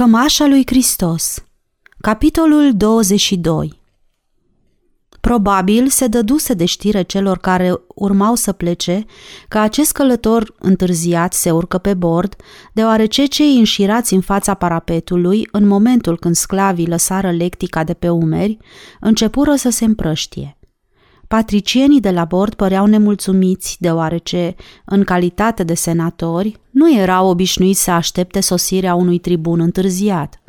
Cămașa lui Hristos Capitolul 22 Probabil se dăduse de știre celor care urmau să plece că acest călător întârziat se urcă pe bord, deoarece cei înșirați în fața parapetului, în momentul când sclavii lăsară lectica de pe umeri, începură să se împrăștie. Patricienii de la bord păreau nemulțumiți, deoarece, în calitate de senatori, nu erau obișnuiți să aștepte sosirea unui tribun întârziat.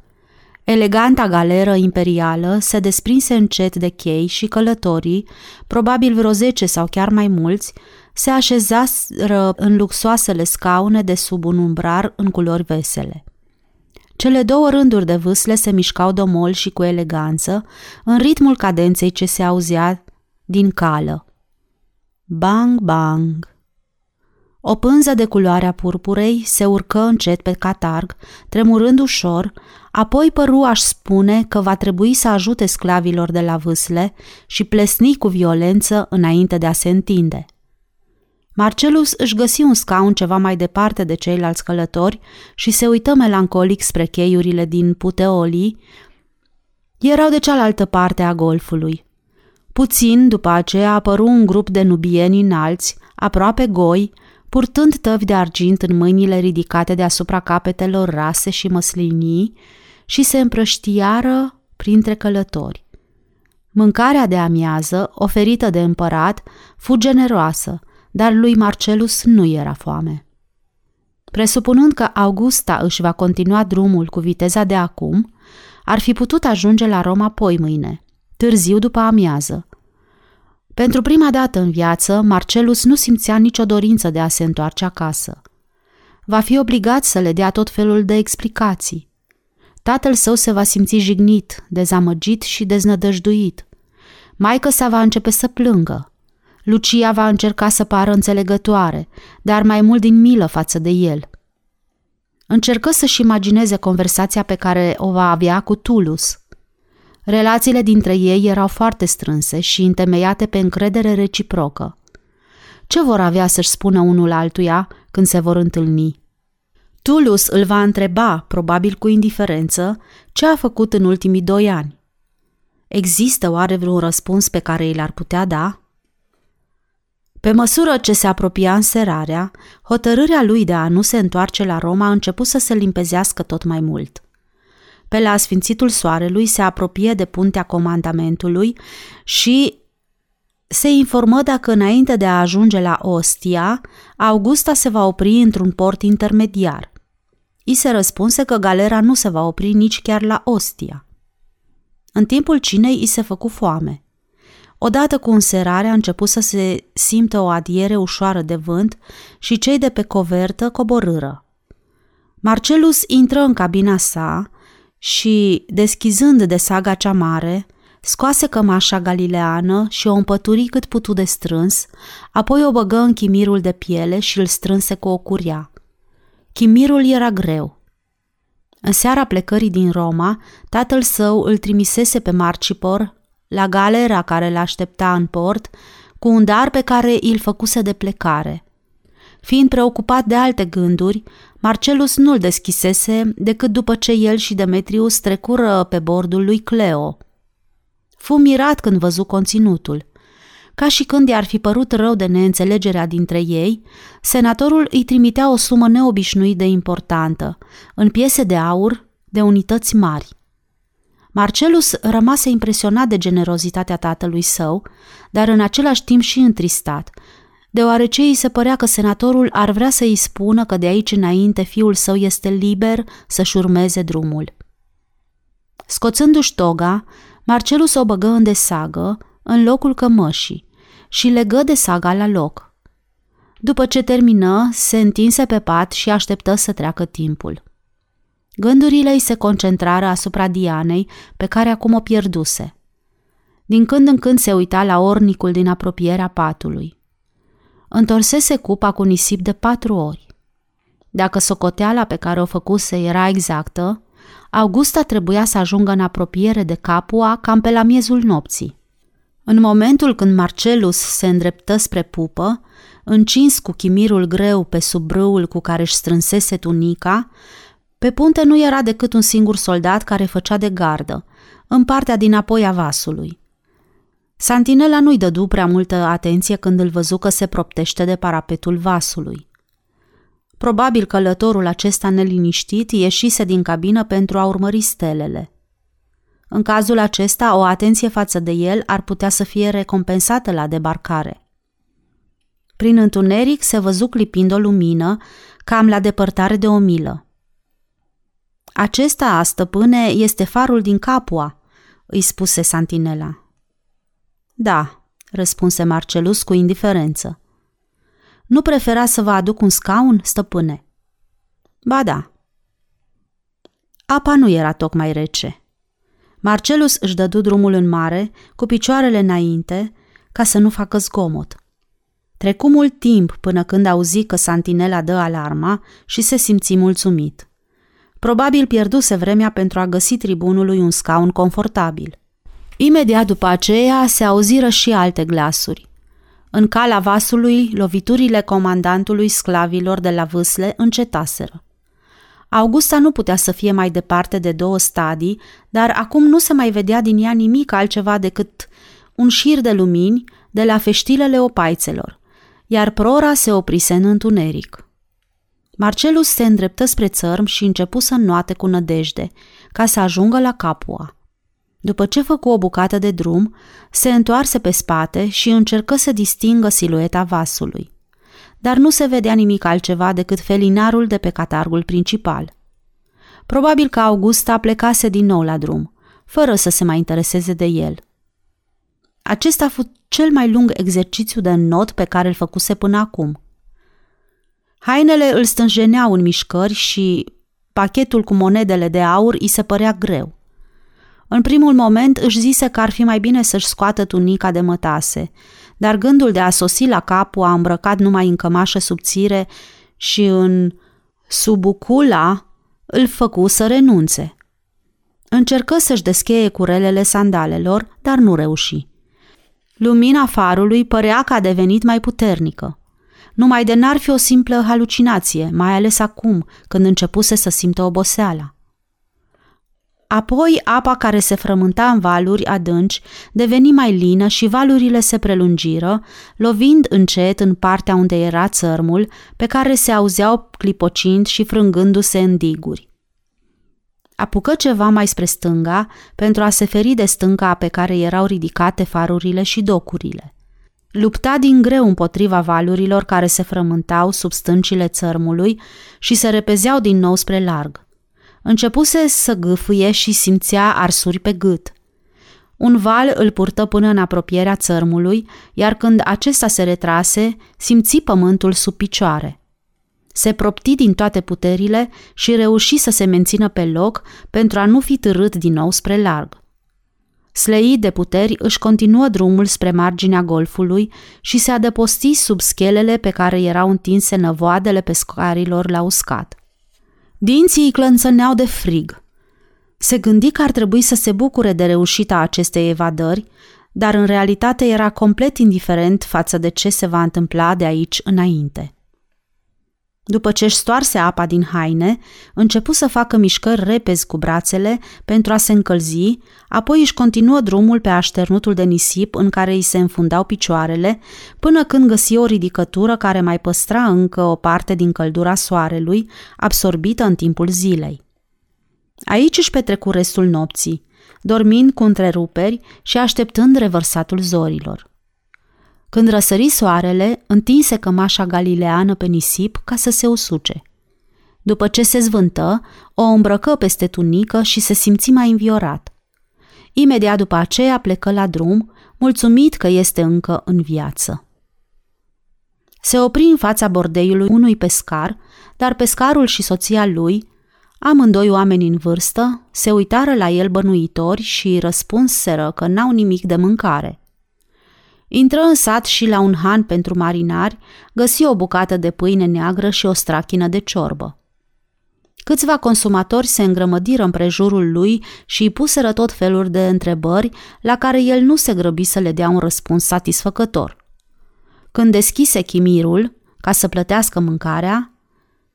Eleganta galeră imperială se desprinse încet de chei și călătorii, probabil vreo zece sau chiar mai mulți, se așezaseră în luxoasele scaune de sub un umbrar în culori vesele. Cele două rânduri de vâsle se mișcau domol și cu eleganță, în ritmul cadenței ce se auzea din cală. Bang, bang! O pânză de culoarea purpurei se urcă încet pe catarg, tremurând ușor, apoi păru aș spune că va trebui să ajute sclavilor de la vâsle și plesni cu violență înainte de a se întinde. Marcelus își găsi un scaun ceva mai departe de ceilalți călători și se uită melancolic spre cheiurile din Puteolii. Erau de cealaltă parte a golfului. Puțin după aceea apăru un grup de nubieni înalți, aproape goi, purtând tăvi de argint în mâinile ridicate deasupra capetelor rase și măslinii și se împrăștiară printre călători. Mâncarea de amiază, oferită de împărat, fu generoasă, dar lui Marcelus nu era foame. Presupunând că Augusta își va continua drumul cu viteza de acum, ar fi putut ajunge la Roma poi mâine, târziu după amiază. Pentru prima dată în viață, Marcelus nu simțea nicio dorință de a se întoarce acasă. Va fi obligat să le dea tot felul de explicații. Tatăl său se va simți jignit, dezamăgit și deznădăjduit. Maica sa va începe să plângă. Lucia va încerca să pară înțelegătoare, dar mai mult din milă față de el. Încercă să-și imagineze conversația pe care o va avea cu Tulus – Relațiile dintre ei erau foarte strânse și întemeiate pe încredere reciprocă. Ce vor avea să-și spună unul altuia când se vor întâlni? Tulus îl va întreba, probabil cu indiferență, ce a făcut în ultimii doi ani. Există oare vreun răspuns pe care îl ar putea da? Pe măsură ce se apropia înserarea, hotărârea lui de a nu se întoarce la Roma a început să se limpezească tot mai mult – pe la sfințitul soarelui se apropie de puntea comandamentului și se informă dacă înainte de a ajunge la Ostia, Augusta se va opri într-un port intermediar. I se răspunse că galera nu se va opri nici chiar la Ostia. În timpul cinei i se făcu foame. Odată cu înserarea a început să se simtă o adiere ușoară de vânt și cei de pe covertă coborâră. Marcelus intră în cabina sa, și, deschizând de saga cea mare, scoase cămașa galileană și o împături cât putu de strâns, apoi o băgă în chimirul de piele și îl strânse cu o curia. Chimirul era greu. În seara plecării din Roma, tatăl său îl trimisese pe Marcipor la galera care l-aștepta în port, cu un dar pe care îl făcuse de plecare – Fiind preocupat de alte gânduri, Marcelus nu-l deschisese decât după ce el și Demetrius trecură pe bordul lui Cleo. Fu mirat când văzu conținutul. Ca și când i-ar fi părut rău de neînțelegerea dintre ei, senatorul îi trimitea o sumă neobișnuit de importantă, în piese de aur de unități mari. Marcelus rămase impresionat de generozitatea tatălui său, dar în același timp și întristat, deoarece îi se părea că senatorul ar vrea să îi spună că de aici înainte fiul său este liber să-și urmeze drumul. Scoțându-și toga, Marcelus o băgă în desagă, în locul cămășii, și legă de saga la loc. După ce termină, se întinse pe pat și așteptă să treacă timpul. Gândurile îi se concentrară asupra Dianei, pe care acum o pierduse. Din când în când se uita la ornicul din apropierea patului întorsese cupa cu nisip de patru ori. Dacă socoteala pe care o făcuse era exactă, Augusta trebuia să ajungă în apropiere de Capua cam pe la miezul nopții. În momentul când Marcelus se îndreptă spre pupă, încins cu chimirul greu pe sub brâul cu care își strânsese tunica, Pe punte nu era decât un singur soldat care făcea de gardă, în partea din apoi a vasului. Santinela nu-i dădu prea multă atenție când îl văzu că se proptește de parapetul vasului. Probabil călătorul acesta neliniștit ieșise din cabină pentru a urmări stelele. În cazul acesta, o atenție față de el ar putea să fie recompensată la debarcare. Prin întuneric se văzu clipind o lumină, cam la depărtare de o milă. Acesta, stăpâne, este farul din Capua, îi spuse Santinela. Da, răspunse Marcelus cu indiferență. Nu prefera să vă aduc un scaun, stăpâne? Ba da. Apa nu era tocmai rece. Marcelus își dădu drumul în mare, cu picioarele înainte, ca să nu facă zgomot. Trecu mult timp până când auzi că Santinela dă alarma și se simți mulțumit. Probabil pierduse vremea pentru a găsi tribunului un scaun confortabil. Imediat după aceea se auziră și alte glasuri. În cala vasului, loviturile comandantului sclavilor de la vâsle încetaseră. Augusta nu putea să fie mai departe de două stadii, dar acum nu se mai vedea din ea nimic altceva decât un șir de lumini de la feștilele opaițelor, iar prora se oprise în întuneric. Marcelus se îndreptă spre țărm și începu să înnoate cu nădejde, ca să ajungă la Capua. După ce făcu o bucată de drum, se întoarse pe spate și încercă să distingă silueta vasului. Dar nu se vedea nimic altceva decât felinarul de pe catargul principal. Probabil că Augusta plecase din nou la drum, fără să se mai intereseze de el. Acesta a fost cel mai lung exercițiu de not pe care îl făcuse până acum. Hainele îl stânjeneau în mișcări și pachetul cu monedele de aur îi se părea greu. În primul moment își zise că ar fi mai bine să-și scoată tunica de mătase, dar gândul de a sosi la capul a îmbrăcat numai în cămașă subțire și în subucula îl făcu să renunțe. Încercă să-și descheie curelele sandalelor, dar nu reuși. Lumina farului părea că a devenit mai puternică. Numai de n-ar fi o simplă halucinație, mai ales acum, când începuse să simtă oboseala. Apoi apa care se frământa în valuri adânci deveni mai lină și valurile se prelungiră, lovind încet în partea unde era țărmul, pe care se auzeau clipocind și frângându-se în diguri. Apucă ceva mai spre stânga pentru a se feri de stânca pe care erau ridicate farurile și docurile. Lupta din greu împotriva valurilor care se frământau sub stâncile țărmului și se repezeau din nou spre larg. Începuse să gâfâie și simțea arsuri pe gât. Un val îl purtă până în apropierea țărmului, iar când acesta se retrase, simți pământul sub picioare. Se propti din toate puterile și reuși să se mențină pe loc pentru a nu fi târât din nou spre larg. Slăit de puteri, își continuă drumul spre marginea golfului și se adăposti sub schelele pe care erau întinse năvoadele pescarilor la uscat. Dinții îi clănțăneau de frig. Se gândi că ar trebui să se bucure de reușita acestei evadări, dar în realitate era complet indiferent față de ce se va întâmpla de aici înainte. După ce își stoarse apa din haine, începu să facă mișcări repezi cu brațele pentru a se încălzi, apoi își continuă drumul pe așternutul de nisip în care îi se înfundau picioarele, până când găsi o ridicătură care mai păstra încă o parte din căldura soarelui, absorbită în timpul zilei. Aici își petrecu restul nopții, dormind cu întreruperi și așteptând revărsatul zorilor. Când răsări soarele, întinse cămașa galileană pe nisip ca să se usuce. După ce se zvântă, o îmbrăcă peste tunică și se simți mai înviorat. Imediat după aceea plecă la drum, mulțumit că este încă în viață. Se opri în fața bordeiului unui pescar, dar pescarul și soția lui, amândoi oameni în vârstă, se uitară la el bănuitori și răspunseră că n-au nimic de mâncare. Intră în sat și la un han pentru marinari, găsi o bucată de pâine neagră și o strachină de ciorbă. Câțiva consumatori se îngrămădiră împrejurul lui și îi puseră tot felul de întrebări la care el nu se grăbi să le dea un răspuns satisfăcător. Când deschise chimirul, ca să plătească mâncarea,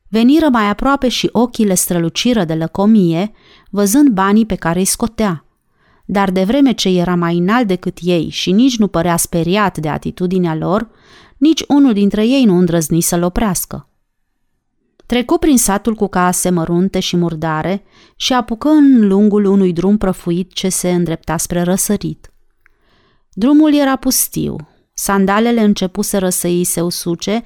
Veniră mai aproape și ochii le străluciră de lăcomie, văzând banii pe care îi scotea. Dar de vreme ce era mai înalt decât ei și nici nu părea speriat de atitudinea lor, nici unul dintre ei nu îndrăzni să-l oprească. Trecu prin satul cu case mărunte și murdare și apucă în lungul unui drum prăfuit ce se îndrepta spre răsărit. Drumul era pustiu, sandalele începuseră să îi se usuce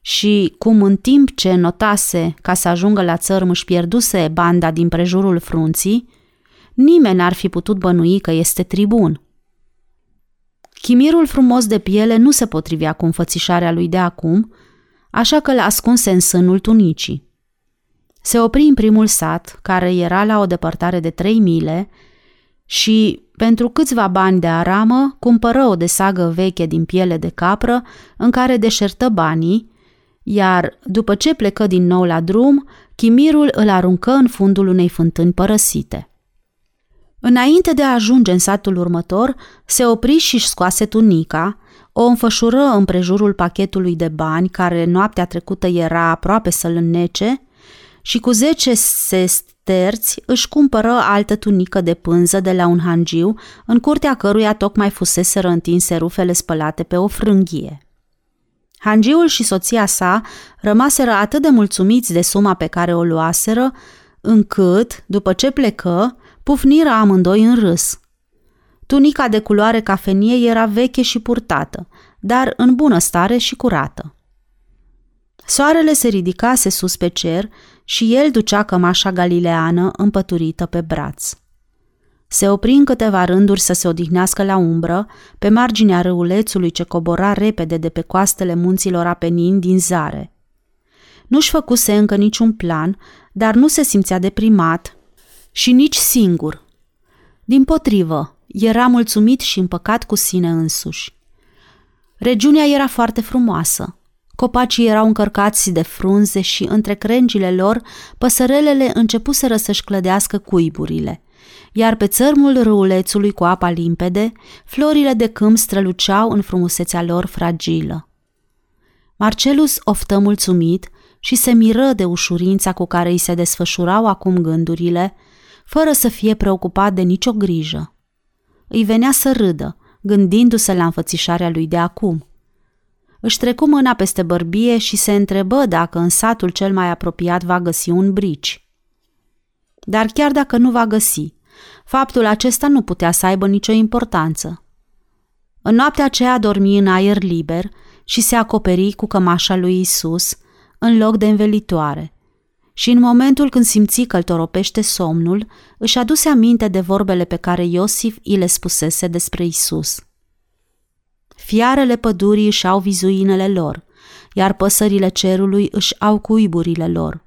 și, cum în timp ce notase ca să ajungă la țărm își pierduse banda din prejurul frunții, nimeni n-ar fi putut bănui că este tribun. Chimirul frumos de piele nu se potrivea cu înfățișarea lui de acum, așa că l-a ascunse în sânul tunicii. Se opri în primul sat, care era la o depărtare de trei mile, și, pentru câțiva bani de aramă, cumpără o desagă veche din piele de capră, în care deșertă banii, iar, după ce plecă din nou la drum, chimirul îl aruncă în fundul unei fântâni părăsite. Înainte de a ajunge în satul următor, se opri și-și scoase tunica, o înfășură în prejurul pachetului de bani, care noaptea trecută era aproape să-l înnece, și cu zece sesterți își cumpără altă tunică de pânză de la un hangiu, în curtea căruia tocmai fusese întinse rufele spălate pe o frânghie. Hangiul și soția sa rămaseră atât de mulțumiți de suma pe care o luaseră, încât, după ce plecă, pufniră amândoi în râs – Tunica de culoare cafenie era veche și purtată, dar în bună stare și curată. Soarele se ridicase sus pe cer și el ducea cămașa galileană împăturită pe braț. Se opri în câteva rânduri să se odihnească la umbră, pe marginea râulețului ce cobora repede de pe coastele munților Apenini din zare. Nu-și făcuse încă niciun plan, dar nu se simțea deprimat și nici singur. Din potrivă, era mulțumit și împăcat cu sine însuși. Regiunea era foarte frumoasă. Copacii erau încărcați de frunze și între crengile lor păsărelele începuseră să-și clădească cuiburile, iar pe țărmul râulețului cu apa limpede, florile de câmp străluceau în frumusețea lor fragilă. Marcelus oftă mulțumit și se miră de ușurința cu care îi se desfășurau acum gândurile, fără să fie preocupat de nicio grijă îi venea să râdă, gândindu-se la înfățișarea lui de acum. Își trecu mâna peste bărbie și se întrebă dacă în satul cel mai apropiat va găsi un brici. Dar chiar dacă nu va găsi, faptul acesta nu putea să aibă nicio importanță. În noaptea aceea dormi în aer liber și se acoperi cu cămașa lui Isus în loc de învelitoare, și în momentul când simți că îl toropește somnul, își aduse aminte de vorbele pe care Iosif îi le spusese despre Isus. Fiarele pădurii își au vizuinele lor, iar păsările cerului își au cuiburile lor.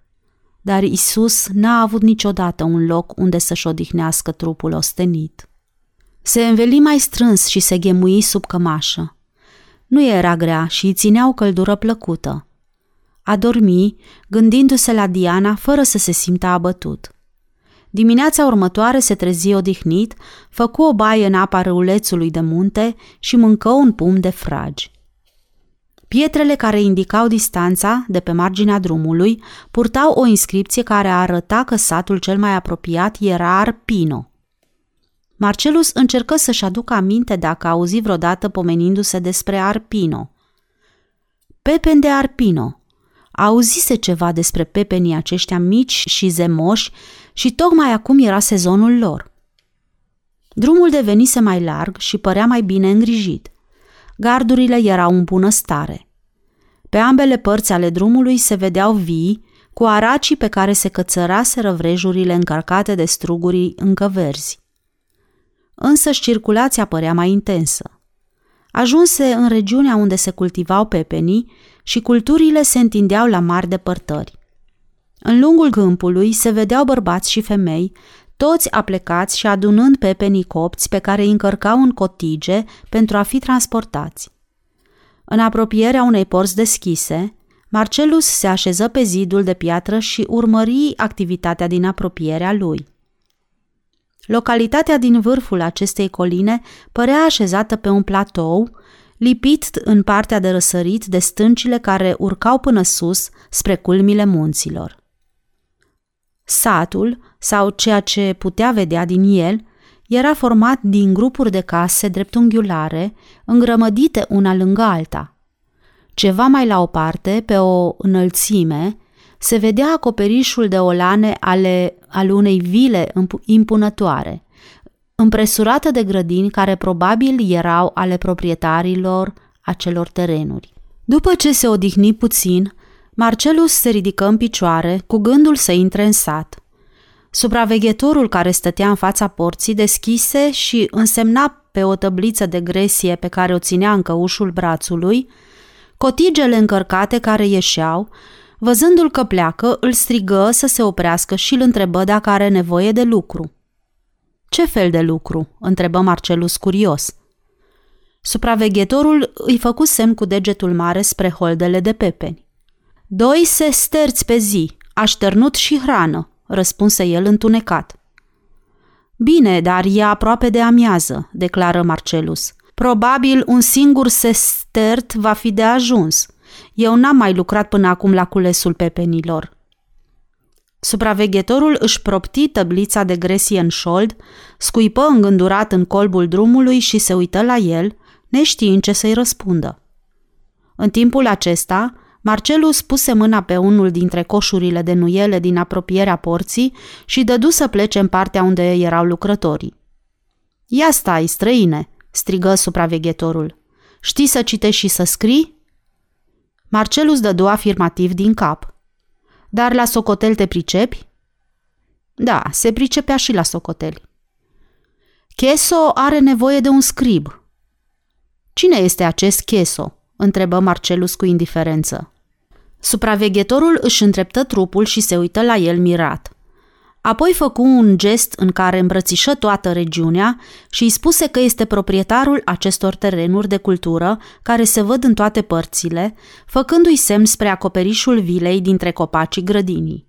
Dar Isus n-a avut niciodată un loc unde să-și odihnească trupul ostenit. Se înveli mai strâns și se ghemui sub cămașă. Nu era grea și îi țineau căldură plăcută – a dormi, gândindu-se la Diana fără să se simtă abătut. Dimineața următoare se trezi odihnit, făcu o baie în apa râulețului de munte și mâncă un pum de fragi. Pietrele care indicau distanța de pe marginea drumului purtau o inscripție care arăta că satul cel mai apropiat era Arpino. Marcelus încercă să-și aducă aminte dacă a auzit vreodată pomenindu-se despre Arpino. Pepen de Arpino, auzise ceva despre pepenii aceștia mici și zemoși și tocmai acum era sezonul lor. Drumul devenise mai larg și părea mai bine îngrijit. Gardurile erau în bună stare. Pe ambele părți ale drumului se vedeau vii, cu aracii pe care se cățăraseră vrejurile încărcate de struguri încă verzi. Însă circulația părea mai intensă. Ajunse în regiunea unde se cultivau pepenii și culturile se întindeau la mari depărtări. În lungul câmpului se vedeau bărbați și femei, toți aplecați și adunând pepenii copți pe care îi încărcau în cotige pentru a fi transportați. În apropierea unei porți deschise, Marcelus se așeză pe zidul de piatră și urmări activitatea din apropierea lui. Localitatea din vârful acestei coline părea așezată pe un platou lipit în partea de răsărit de stâncile care urcau până sus spre culmile munților. Satul, sau ceea ce putea vedea din el, era format din grupuri de case dreptunghiulare, îngrămădite una lângă alta. Ceva mai la o parte, pe o înălțime, se vedea acoperișul de olane ale, ale unei vile impunătoare, împresurată de grădini care probabil erau ale proprietarilor acelor terenuri. După ce se odihni puțin, Marcelus se ridică în picioare, cu gândul să intre în sat. Supraveghetorul care stătea în fața porții deschise și însemna pe o tăbliță de gresie pe care o ținea în căușul brațului, cotigele încărcate care ieșeau, văzându-l că pleacă, îl strigă să se oprească și îl întrebă dacă are nevoie de lucru. Ce fel de lucru?" întrebă Marcelus curios. Supraveghetorul îi făcu semn cu degetul mare spre holdele de pepeni. Doi se sterți pe zi, așternut și hrană, răspunse el întunecat. Bine, dar e aproape de amiază, declară Marcelus. Probabil un singur sestert va fi de ajuns. Eu n-am mai lucrat până acum la culesul pepenilor. Supraveghetorul își propti tăblița de gresie în șold, scuipă îngândurat în colbul drumului și se uită la el, neștiind ce să-i răspundă. În timpul acesta, Marcelus puse mâna pe unul dintre coșurile de nuiele din apropierea porții și dădu să plece în partea unde erau lucrătorii. Ia stai, străine!" strigă supraveghetorul. Știi să citești și să scrii?" Marcelus dădu afirmativ din cap – dar la socotel te pricepi? Da, se pricepea și la socoteli. Cheso are nevoie de un scrib. Cine este acest Cheso? întrebă Marcelus cu indiferență. Supraveghetorul își întreptă trupul și se uită la el mirat. Apoi făcu un gest în care îmbrățișă toată regiunea și îi spuse că este proprietarul acestor terenuri de cultură care se văd în toate părțile, făcându-i semn spre acoperișul vilei dintre copacii grădinii.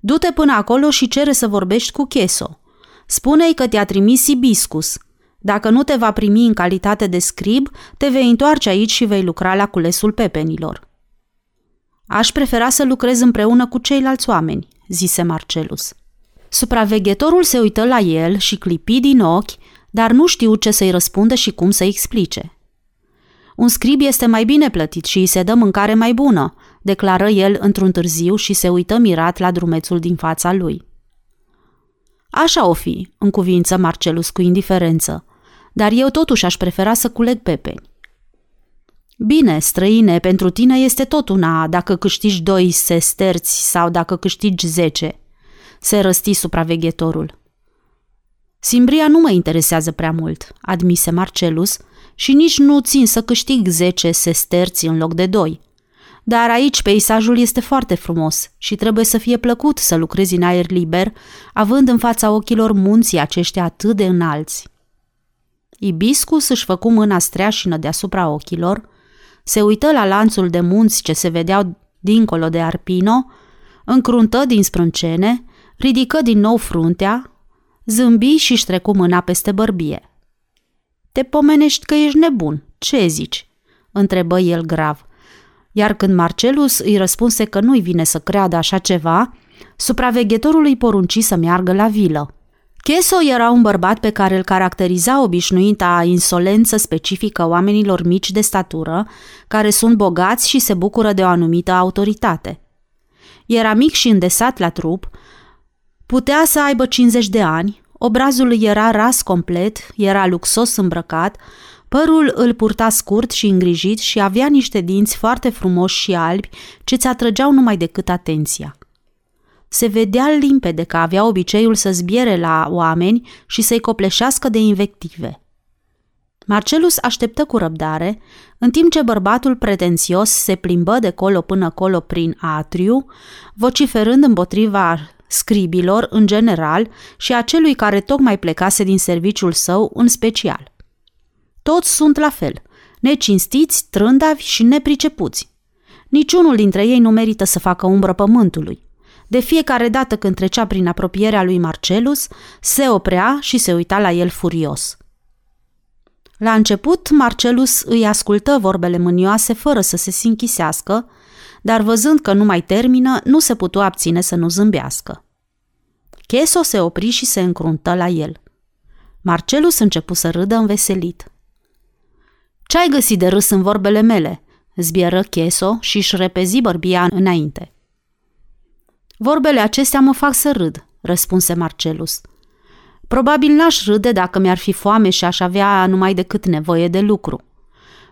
Du-te până acolo și cere să vorbești cu Cheso. Spune-i că te-a trimis Ibiscus. Dacă nu te va primi în calitate de scrib, te vei întoarce aici și vei lucra la culesul pepenilor. Aș prefera să lucrez împreună cu ceilalți oameni, zise Marcelus. Supraveghetorul se uită la el și clipi din ochi, dar nu știu ce să-i răspundă și cum să-i explice. Un scrib este mai bine plătit și îi se dă mâncare mai bună, declară el într-un târziu și se uită mirat la drumețul din fața lui. Așa o fi, în cuvință Marcelus cu indiferență, dar eu totuși aș prefera să culeg pepeni. Bine, străine, pentru tine este tot una dacă câștigi doi sesterți sau dacă câștigi zece, se răsti supraveghetorul. Simbria nu mă interesează prea mult, admise Marcelus, și nici nu țin să câștig zece sesterți în loc de doi. Dar aici peisajul este foarte frumos și trebuie să fie plăcut să lucrezi în aer liber, având în fața ochilor munții aceștia atât de înalți. Ibiscus își făcu mâna streașină deasupra ochilor, se uită la lanțul de munți ce se vedeau dincolo de Arpino, încruntă din sprâncene, ridică din nou fruntea, zâmbi și-și trecu mâna peste bărbie. Te pomenești că ești nebun, ce zici?" întrebă el grav. Iar când Marcelus îi răspunse că nu-i vine să creadă așa ceva, supraveghetorul îi porunci să meargă la vilă. Cheso era un bărbat pe care îl caracteriza obișnuita insolență specifică oamenilor mici de statură, care sunt bogați și se bucură de o anumită autoritate. Era mic și îndesat la trup, putea să aibă 50 de ani, obrazul era ras complet, era luxos îmbrăcat, părul îl purta scurt și îngrijit și avea niște dinți foarte frumoși și albi ce ți atrăgeau numai decât atenția. Se vedea limpede că avea obiceiul să zbiere la oameni și să-i copleșească de invective. Marcelus așteptă cu răbdare, în timp ce bărbatul pretențios se plimbă de colo până colo prin atriu, vociferând împotriva scribilor în general și a celui care tocmai plecase din serviciul său în special. Toți sunt la fel, necinstiți, trândavi și nepricepuți. Niciunul dintre ei nu merită să facă umbră pământului. De fiecare dată când trecea prin apropierea lui Marcelus, se oprea și se uita la el furios. La început, Marcelus îi ascultă vorbele mânioase fără să se sinchisească, dar văzând că nu mai termină, nu se putu abține să nu zâmbească. Cheso se opri și se încruntă la el. Marcelus începu să râdă înveselit. Ce-ai găsit de râs în vorbele mele?" zbieră Cheso și își repezi bărbia înainte. Vorbele acestea mă fac să râd, răspunse Marcelus. Probabil n-aș râde dacă mi-ar fi foame și aș avea numai decât nevoie de lucru.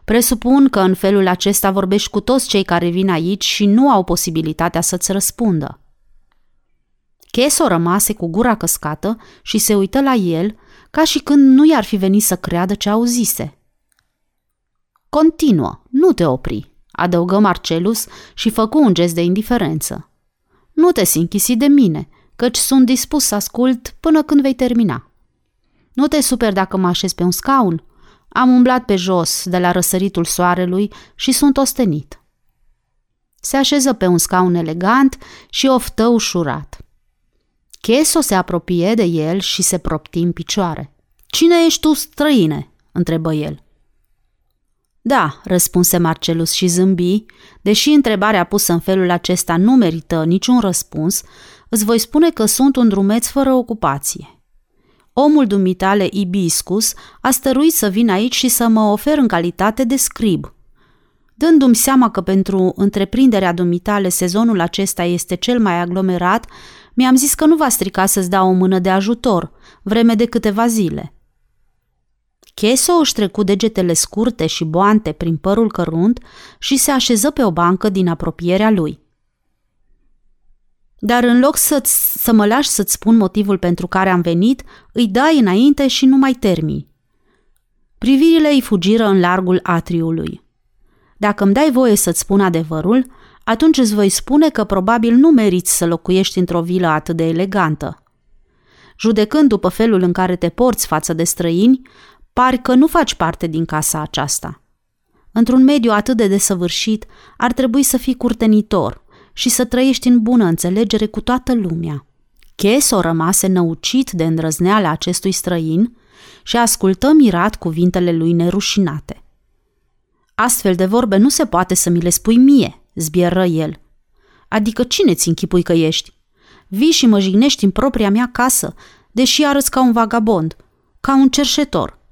Presupun că în felul acesta vorbești cu toți cei care vin aici și nu au posibilitatea să-ți răspundă. Cheso rămase cu gura căscată și se uită la el ca și când nu i-ar fi venit să creadă ce auzise. Continuă, nu te opri, adăugă Marcelus și făcu un gest de indiferență. Nu te sinchisi de mine, căci sunt dispus să ascult până când vei termina. Nu te super dacă mă așez pe un scaun. Am umblat pe jos de la răsăritul soarelui și sunt ostenit. Se așeză pe un scaun elegant și oftă ușurat. Cheso se apropie de el și se propti în picioare. Cine ești tu, străine?" întrebă el. Da, răspunse Marcelus și zâmbi, deși întrebarea pusă în felul acesta nu merită niciun răspuns, îți voi spune că sunt un drumeț fără ocupație. Omul dumitale Ibiscus a stăruit să vin aici și să mă ofer în calitate de scrib. Dându-mi seama că pentru întreprinderea dumitale sezonul acesta este cel mai aglomerat, mi-am zis că nu va strica să-ți dau o mână de ajutor, vreme de câteva zile. Cheso își trecu degetele scurte și boante prin părul cărunt și se așeză pe o bancă din apropierea lui. Dar în loc să să mă lași să-ți spun motivul pentru care am venit, îi dai înainte și nu mai termini. Privirile îi fugiră în largul atriului. Dacă îmi dai voie să-ți spun adevărul, atunci îți voi spune că probabil nu meriți să locuiești într-o vilă atât de elegantă. Judecând după felul în care te porți față de străini, pari că nu faci parte din casa aceasta. Într-un mediu atât de desăvârșit, ar trebui să fii curtenitor și să trăiești în bună înțelegere cu toată lumea. Cheso rămase năucit de îndrăzneala acestui străin și ascultă mirat cuvintele lui nerușinate. Astfel de vorbe nu se poate să mi le spui mie, zbieră el. Adică cine ți închipui că ești? Vii și mă jignești în propria mea casă, deși arăți ca un vagabond, ca un cerșetor.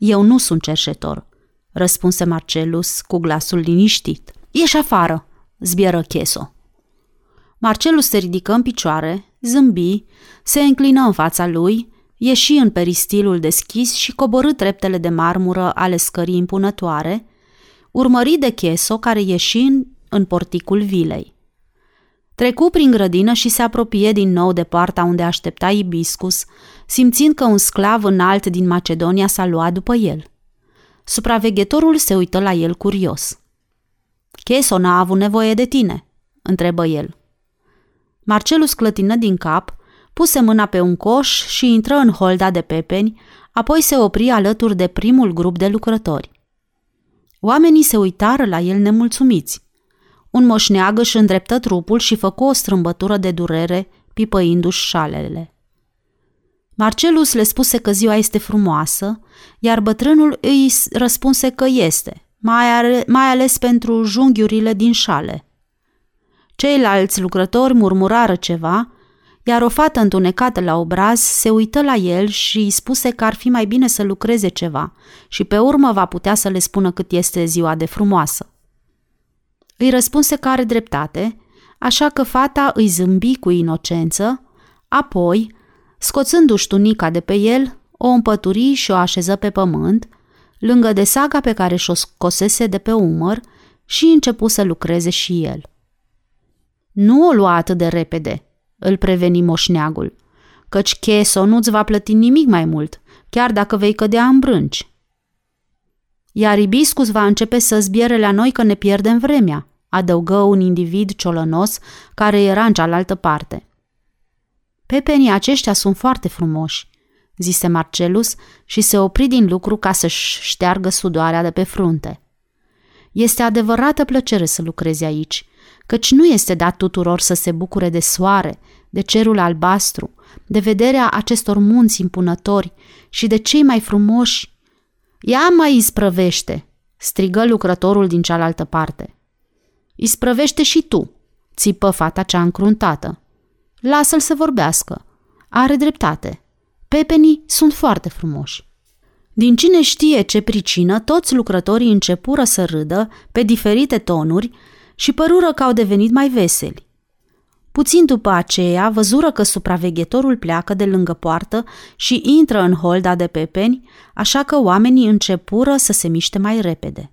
Eu nu sunt cerșetor, răspunse Marcelus cu glasul liniștit. Ieși afară, zbieră Cheso. Marcelus se ridică în picioare, zâmbi, se înclină în fața lui, ieși în peristilul deschis și coborâ treptele de marmură ale scării impunătoare, urmări de Cheso care ieși în, în porticul vilei. Trecu prin grădină și se apropie din nou de poarta unde aștepta Ibiscus, simțind că un sclav înalt din Macedonia s-a luat după el. Supraveghetorul se uită la el curios. Cheso n-a avut nevoie de tine?" întrebă el. Marcelus clătină din cap, puse mâna pe un coș și intră în holda de pepeni, apoi se opri alături de primul grup de lucrători. Oamenii se uitară la el nemulțumiți. Un moșneag își îndreptă trupul și făcu o strâmbătură de durere, pipăindu-și șalele. Marcelus le spuse că ziua este frumoasă, iar bătrânul îi răspunse că este, mai, are, mai ales pentru junghiurile din șale. Ceilalți lucrători murmurară ceva, iar o fată întunecată la obraz se uită la el și îi spuse că ar fi mai bine să lucreze ceva și pe urmă va putea să le spună cât este ziua de frumoasă. Îi răspunse că are dreptate, așa că fata îi zâmbi cu inocență, apoi, scoțându-și tunica de pe el, o împături și o așeză pe pământ, lângă de saga pe care și-o scosese de pe umăr și începu să lucreze și el. Nu o lua atât de repede, îl preveni moșneagul, căci Cheso nu-ți va plăti nimic mai mult, chiar dacă vei cădea în brânci. Iar Ibiscus va începe să zbiere la noi că ne pierdem vremea, adăugă un individ ciolănos care era în cealaltă parte. Pepenii aceștia sunt foarte frumoși, zise Marcelus și se opri din lucru ca să-și șteargă sudoarea de pe frunte. Este adevărată plăcere să lucrezi aici, căci nu este dat tuturor să se bucure de soare, de cerul albastru, de vederea acestor munți impunători și de cei mai frumoși Ea mai isprăvește, strigă lucrătorul din cealaltă parte. Isprăvește și tu, țipă fata cea încruntată. Lasă-l să vorbească. Are dreptate. Pepenii sunt foarte frumoși. Din cine știe ce pricină, toți lucrătorii începură să râdă pe diferite tonuri și părură că au devenit mai veseli. Puțin după aceea, văzură că supraveghetorul pleacă de lângă poartă și intră în holda de pepeni, așa că oamenii începură să se miște mai repede.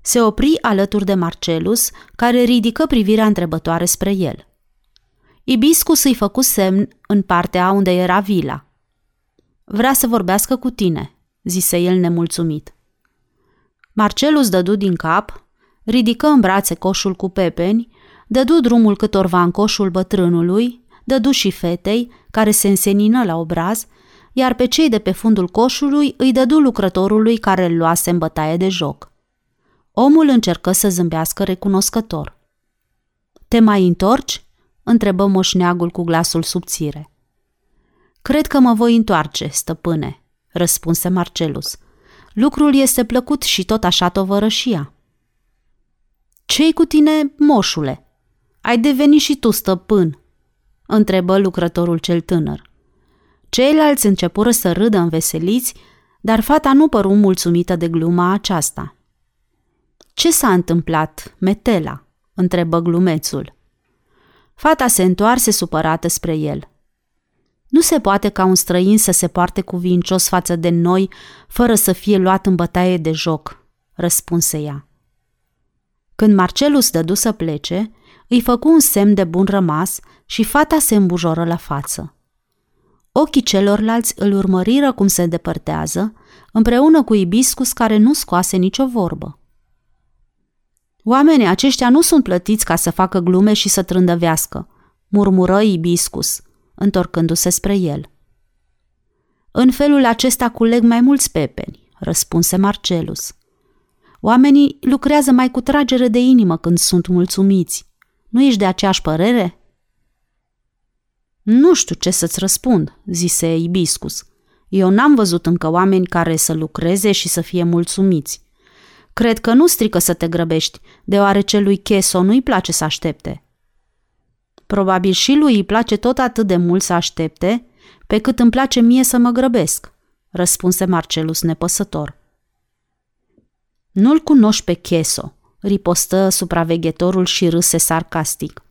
Se opri alături de Marcelus, care ridică privirea întrebătoare spre el. Ibiscus îi făcu semn în partea unde era vila. Vrea să vorbească cu tine, zise el nemulțumit. Marcelus dădu din cap, ridică în brațe coșul cu pepeni, dădu drumul câtorva în coșul bătrânului, dădu și fetei, care se însenină la obraz, iar pe cei de pe fundul coșului îi dădu lucrătorului care îl luase în bătaie de joc. Omul încercă să zâmbească recunoscător. Te mai întorci?" Întrebă moșneagul cu glasul subțire. Cred că mă voi întoarce, stăpâne, răspunse Marcelus. Lucrul este plăcut și tot așa tovărășia. Ce-i cu tine, moșule? Ai devenit și tu stăpân? întrebă lucrătorul cel tânăr. Ceilalți începură să râdă înveseliți, dar fata nu păru mulțumită de gluma aceasta. Ce s-a întâmplat, Metela?" întrebă glumețul. Fata se întoarse supărată spre el. Nu se poate ca un străin să se poarte cuvincios față de noi fără să fie luat în bătaie de joc, răspunse ea. Când Marcelus dădu să plece, îi făcu un semn de bun rămas și fata se îmbujoră la față. Ochii celorlalți îl urmăriră cum se depărtează, împreună cu Ibiscus care nu scoase nicio vorbă. Oamenii aceștia nu sunt plătiți ca să facă glume și să trândăvească, murmură Ibiscus, întorcându-se spre el. În felul acesta culeg mai mulți pepeni, răspunse Marcelus. Oamenii lucrează mai cu tragere de inimă când sunt mulțumiți. Nu ești de aceeași părere? Nu știu ce să-ți răspund, zise Ibiscus. Eu n-am văzut încă oameni care să lucreze și să fie mulțumiți. Cred că nu strică să te grăbești, deoarece lui Cheso nu-i place să aștepte. Probabil și lui îi place tot atât de mult să aștepte, pe cât îmi place mie să mă grăbesc, răspunse Marcelus nepăsător. Nu-l cunoști pe Cheso, ripostă supraveghetorul și râse sarcastic.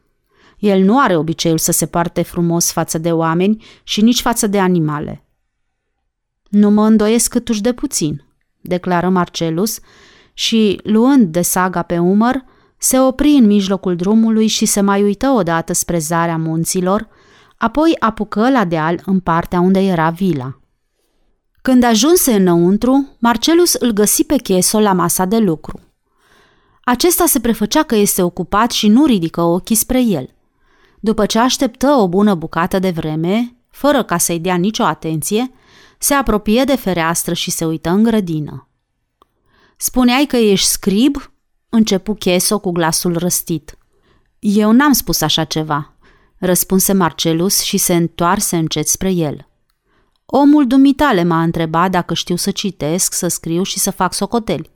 El nu are obiceiul să se parte frumos față de oameni și nici față de animale. Nu mă îndoiesc câtuși de puțin, declară Marcelus și, luând de saga pe umăr, se opri în mijlocul drumului și se mai uită odată spre zarea munților, apoi apucă la deal în partea unde era vila. Când ajunse înăuntru, Marcelus îl găsi pe Cheso la masa de lucru. Acesta se prefăcea că este ocupat și nu ridică ochii spre el. După ce așteptă o bună bucată de vreme, fără ca să-i dea nicio atenție, se apropie de fereastră și se uită în grădină. Spuneai că ești scrib?" începu Cheso cu glasul răstit. Eu n-am spus așa ceva, răspunse Marcelus și se întoarse încet spre el. Omul dumitale m-a întrebat dacă știu să citesc, să scriu și să fac socoteli.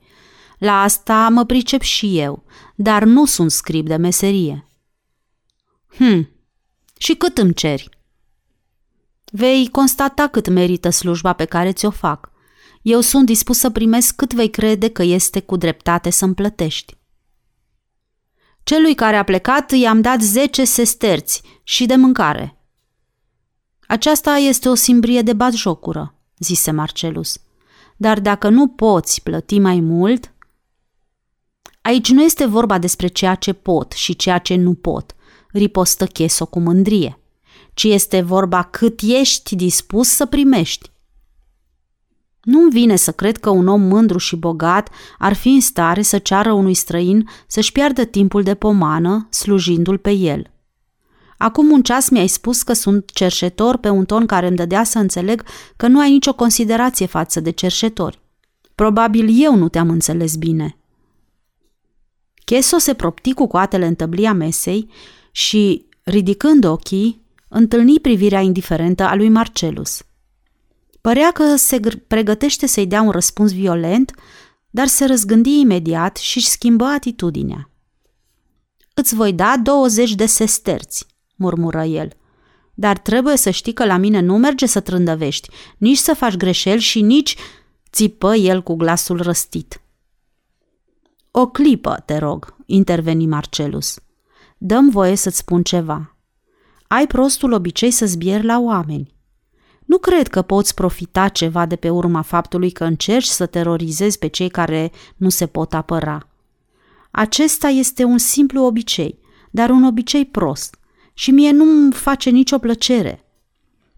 La asta mă pricep și eu, dar nu sunt scrib de meserie. Hm, și cât îmi ceri? Vei constata cât merită slujba pe care ți-o fac. Eu sunt dispus să primesc cât vei crede că este cu dreptate să-mi plătești. Celui care a plecat i-am dat zece sesterți și de mâncare. Aceasta este o simbrie de batjocură, zise Marcelus. Dar dacă nu poți plăti mai mult... Aici nu este vorba despre ceea ce pot și ceea ce nu pot, ripostă Cheso cu mândrie, ci este vorba cât ești dispus să primești. Nu-mi vine să cred că un om mândru și bogat ar fi în stare să ceară unui străin să-și piardă timpul de pomană, slujindu-l pe el. Acum un ceas mi-ai spus că sunt cerșetor pe un ton care îmi dădea să înțeleg că nu ai nicio considerație față de cerșetori. Probabil eu nu te-am înțeles bine. Cheso se propti cu coatele în tăblia mesei și, ridicând ochii, întâlni privirea indiferentă a lui Marcelus – Părea că se pregătește să-i dea un răspuns violent, dar se răzgândi imediat și își schimbă atitudinea. Îți voi da 20 de sesterți, murmură el. Dar trebuie să știi că la mine nu merge să trândăvești, nici să faci greșeli și nici... țipă el cu glasul răstit. O clipă, te rog, interveni Marcelus. Dăm voie să-ți spun ceva. Ai prostul obicei să zbieri la oameni. Nu cred că poți profita ceva de pe urma faptului că încerci să terorizezi pe cei care nu se pot apăra. Acesta este un simplu obicei, dar un obicei prost și mie nu-mi face nicio plăcere.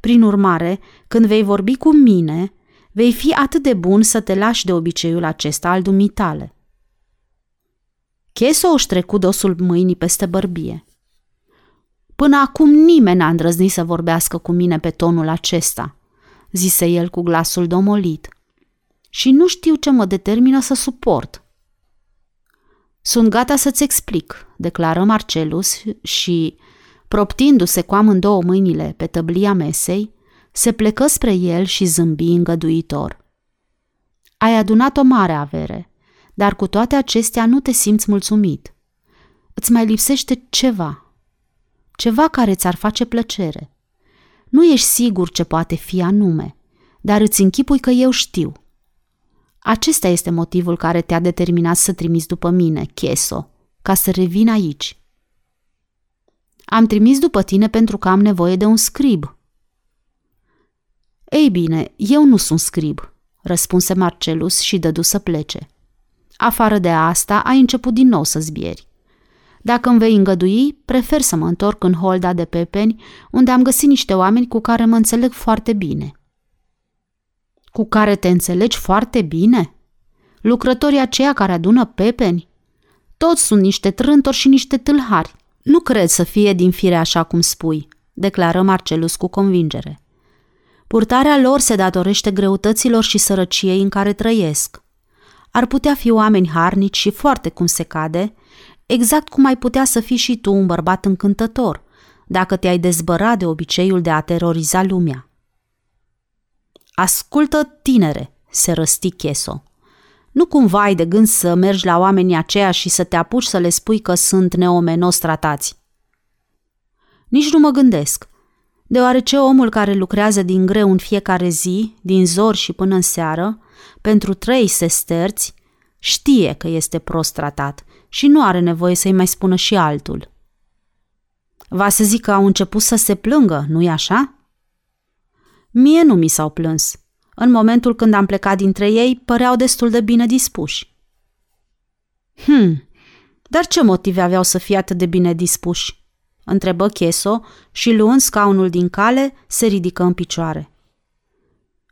Prin urmare, când vei vorbi cu mine, vei fi atât de bun să te lași de obiceiul acesta al dumitale. Cheso își trecu dosul mâinii peste bărbie. Până acum nimeni n-a îndrăznit să vorbească cu mine pe tonul acesta, zise el cu glasul domolit. Și nu știu ce mă determină să suport. Sunt gata să-ți explic, declară Marcelus și, proptindu-se cu amândouă mâinile pe tăblia mesei, se plecă spre el și zâmbi îngăduitor. Ai adunat o mare avere, dar cu toate acestea nu te simți mulțumit. Îți mai lipsește ceva, ceva care ți-ar face plăcere. Nu ești sigur ce poate fi anume, dar îți închipui că eu știu. Acesta este motivul care te-a determinat să trimiți după mine, Cheso, ca să revin aici. Am trimis după tine pentru că am nevoie de un scrib. Ei bine, eu nu sunt scrib, răspunse Marcelus și dădu să plece. Afară de asta, ai început din nou să zbieri. Dacă îmi vei îngădui, prefer să mă întorc în holda de pepeni, unde am găsit niște oameni cu care mă înțeleg foarte bine. Cu care te înțelegi foarte bine? Lucrătorii aceia care adună pepeni? Toți sunt niște trântori și niște tâlhari. Nu cred să fie din fire așa cum spui, declară Marcelus cu convingere. Purtarea lor se datorește greutăților și sărăciei în care trăiesc. Ar putea fi oameni harnici și foarte cum se cade, exact cum ai putea să fii și tu un bărbat încântător, dacă te-ai dezbăra de obiceiul de a teroriza lumea. Ascultă, tinere, se răsti Cheso. Nu cumva ai de gând să mergi la oamenii aceia și să te apuci să le spui că sunt neomenos tratați. Nici nu mă gândesc, deoarece omul care lucrează din greu în fiecare zi, din zor și până în seară, pentru trei sesterți, știe că este prost tratat și nu are nevoie să-i mai spună și altul. Va să zic că au început să se plângă, nu-i așa? Mie nu mi s-au plâns. În momentul când am plecat dintre ei, păreau destul de bine dispuși. Hmm, dar ce motive aveau să fie atât de bine dispuși? Întrebă Cheso și luând scaunul din cale, se ridică în picioare.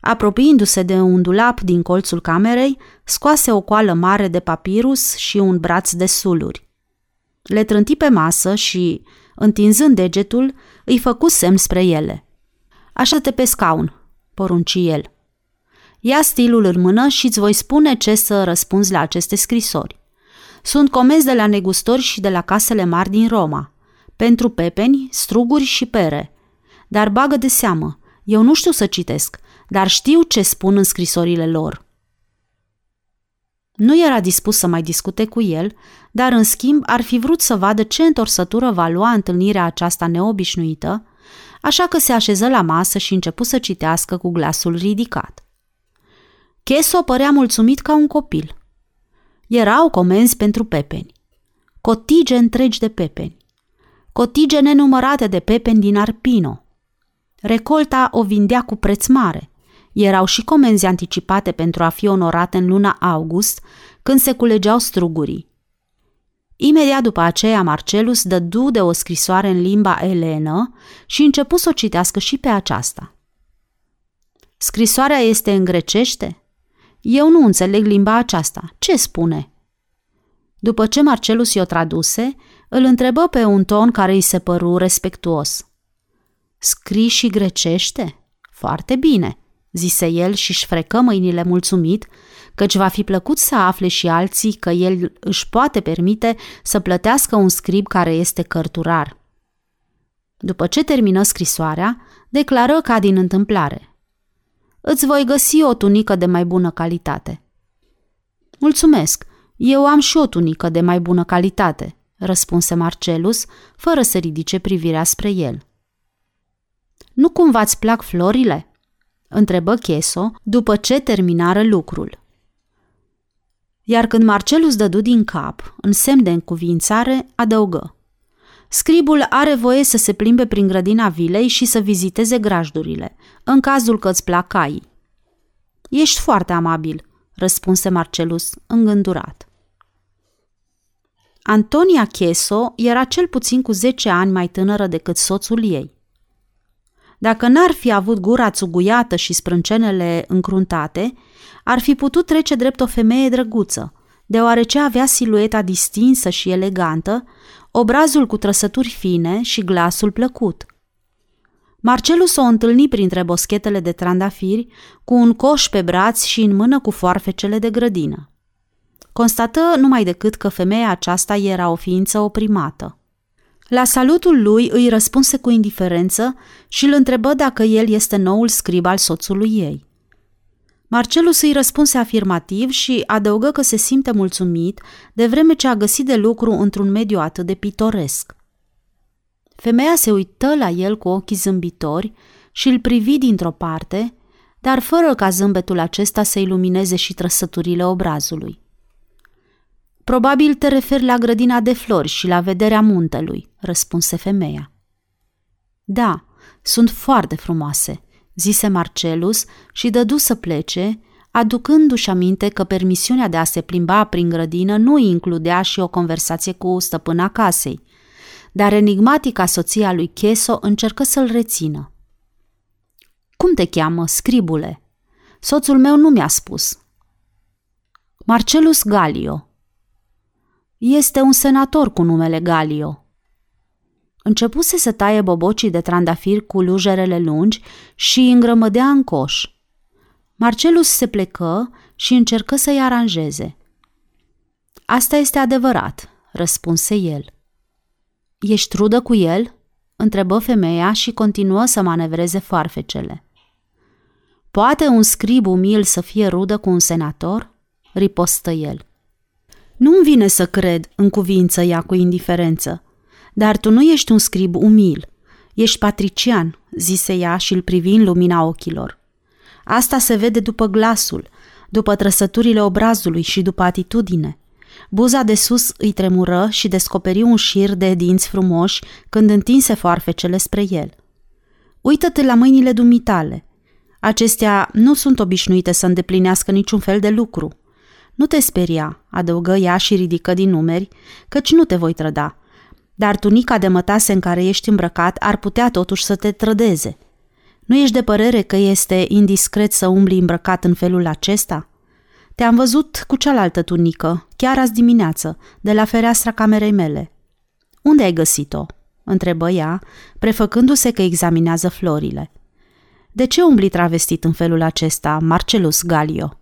Apropiindu-se de un dulap din colțul camerei, scoase o coală mare de papirus și un braț de suluri. Le trânti pe masă și, întinzând degetul, îi făcu semn spre ele. Așa-te pe scaun, porunci el. Ia stilul în mână și îți voi spune ce să răspunzi la aceste scrisori. Sunt comenzi de la negustori și de la casele mari din Roma. Pentru pepeni, struguri și pere. Dar bagă de seamă, eu nu știu să citesc, dar știu ce spun în scrisorile lor. Nu era dispus să mai discute cu el, dar în schimb ar fi vrut să vadă ce întorsătură va lua întâlnirea aceasta neobișnuită, așa că se așeză la masă și începu să citească cu glasul ridicat. Cheso părea mulțumit ca un copil. Erau comenzi pentru pepeni. Cotige întregi de pepeni. Cotige nenumărate de pepeni din Arpino. Recolta o vindea cu preț mare – erau și comenzi anticipate pentru a fi onorate în luna august, când se culegeau strugurii. Imediat după aceea, Marcelus dădu de o scrisoare în limba elenă și începu să o citească și pe aceasta. Scrisoarea este în grecește? Eu nu înțeleg limba aceasta. Ce spune? După ce Marcelus i-o traduse, îl întrebă pe un ton care îi se păru respectuos. Scrii și grecește? Foarte bine zise el și-și frecă mâinile mulțumit, căci va fi plăcut să afle și alții că el își poate permite să plătească un scrib care este cărturar. După ce termină scrisoarea, declară ca din întâmplare. îți voi găsi o tunică de mai bună calitate. Mulțumesc, eu am și o tunică de mai bună calitate, răspunse Marcelus, fără să ridice privirea spre el. Nu cumva îți plac florile? Întrebă Cheso după ce terminară lucrul. Iar când Marcelus dădu din cap, în semn de încuvințare, adăugă. Scribul are voie să se plimbe prin grădina vilei și să viziteze grajdurile, în cazul că îți plac caii. Ești foarte amabil, răspunse Marcelus, îngândurat. Antonia Cheso era cel puțin cu 10 ani mai tânără decât soțul ei. Dacă n-ar fi avut gura țuguiată și sprâncenele încruntate, ar fi putut trece drept o femeie drăguță, deoarece avea silueta distinsă și elegantă, obrazul cu trăsături fine și glasul plăcut. Marcelus o întâlni printre boschetele de trandafiri, cu un coș pe braț și în mână cu foarfecele de grădină. Constată numai decât că femeia aceasta era o ființă oprimată. La salutul lui îi răspunse cu indiferență și îl întrebă dacă el este noul scrib al soțului ei. Marcelus îi răspunse afirmativ și adăugă că se simte mulțumit de vreme ce a găsit de lucru într-un mediu atât de pitoresc. Femeia se uită la el cu ochii zâmbitori și îl privi dintr-o parte, dar fără ca zâmbetul acesta să ilumineze și trăsăturile obrazului. Probabil te referi la grădina de flori și la vederea muntelui, răspunse femeia. Da, sunt foarte frumoase, zise Marcelus și dădu să plece, aducându-și aminte că permisiunea de a se plimba prin grădină nu includea și o conversație cu stăpâna casei, dar enigmatica soția lui Cheso încercă să-l rețină. Cum te cheamă, scribule?" Soțul meu nu mi-a spus." Marcelus Galio." Este un senator cu numele Galio." Începuse să taie bobocii de trandafir cu lujerele lungi și îi îngrămădea în coș. Marcelus se plecă și încercă să-i aranjeze. Asta este adevărat, răspunse el. Ești rudă cu el?" întrebă femeia și continuă să manevreze foarfecele. Poate un scrib umil să fie rudă cu un senator?" ripostă el. Nu-mi vine să cred, în cuvință ea cu indiferență. Dar tu nu ești un scrib umil. Ești patrician, zise ea și îl privi în lumina ochilor. Asta se vede după glasul, după trăsăturile obrazului și după atitudine. Buza de sus îi tremură și descoperi un șir de dinți frumoși când întinse foarfecele spre el. Uită-te la mâinile dumitale. Acestea nu sunt obișnuite să îndeplinească niciun fel de lucru. Nu te speria, adăugă ea și ridică din numeri, căci nu te voi trăda. Dar tunica de mătase în care ești îmbrăcat ar putea totuși să te trădeze. Nu ești de părere că este indiscret să umbli îmbrăcat în felul acesta?" Te-am văzut cu cealaltă tunică, chiar azi dimineață, de la fereastra camerei mele. Unde ai găsit-o?" întrebă ea, prefăcându-se că examinează florile. De ce umbli travestit în felul acesta, Marcelus Galio?"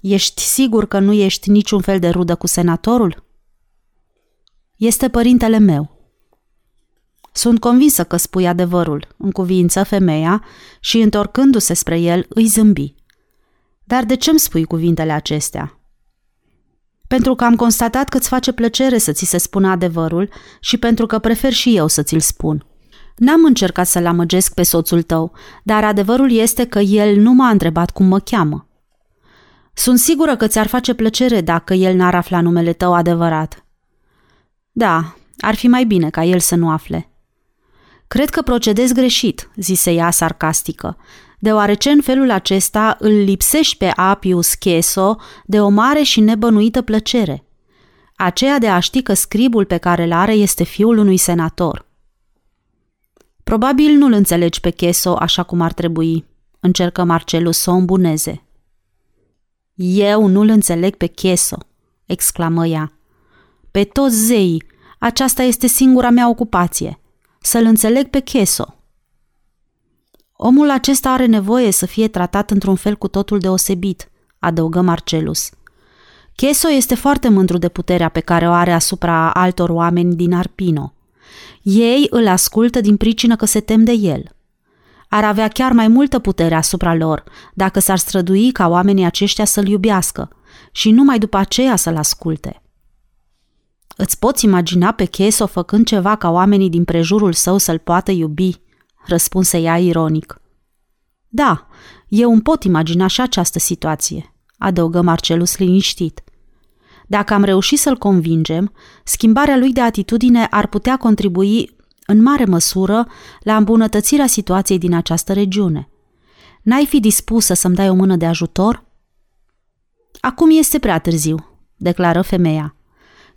Ești sigur că nu ești niciun fel de rudă cu senatorul?" Este părintele meu." Sunt convinsă că spui adevărul, în cuvință femeia și, întorcându-se spre el, îi zâmbi. Dar de ce îmi spui cuvintele acestea? Pentru că am constatat că îți face plăcere să ți se spună adevărul și pentru că prefer și eu să ți-l spun. N-am încercat să-l amăgesc pe soțul tău, dar adevărul este că el nu m-a întrebat cum mă cheamă. Sunt sigură că ți-ar face plăcere dacă el n-ar afla numele tău adevărat. Da, ar fi mai bine ca el să nu afle. Cred că procedezi greșit, zise ea sarcastică, deoarece în felul acesta îl lipsești pe Apius Cheso de o mare și nebănuită plăcere, aceea de a ști că scribul pe care îl are este fiul unui senator. Probabil nu-l înțelegi pe Cheso așa cum ar trebui, încercă Marcelus să o îmbuneze. Eu nu-l înțeleg pe Cheso, exclamă ea. Pe toți zeii, aceasta este singura mea ocupație, să-l înțeleg pe Cheso. Omul acesta are nevoie să fie tratat într-un fel cu totul deosebit, adăugă Marcelus. Cheso este foarte mândru de puterea pe care o are asupra altor oameni din Arpino. Ei îl ascultă din pricină că se tem de el. Ar avea chiar mai multă putere asupra lor dacă s-ar strădui ca oamenii aceștia să-l iubească și numai după aceea să-l asculte. Îți poți imagina pe Cheso făcând ceva ca oamenii din prejurul său să-l poată iubi? răspunse ea ironic. Da, eu îmi pot imagina și această situație, adăugă Marcelus liniștit. Dacă am reușit să-l convingem, schimbarea lui de atitudine ar putea contribui în mare măsură la îmbunătățirea situației din această regiune. N-ai fi dispusă să-mi dai o mână de ajutor? Acum este prea târziu, declară femeia.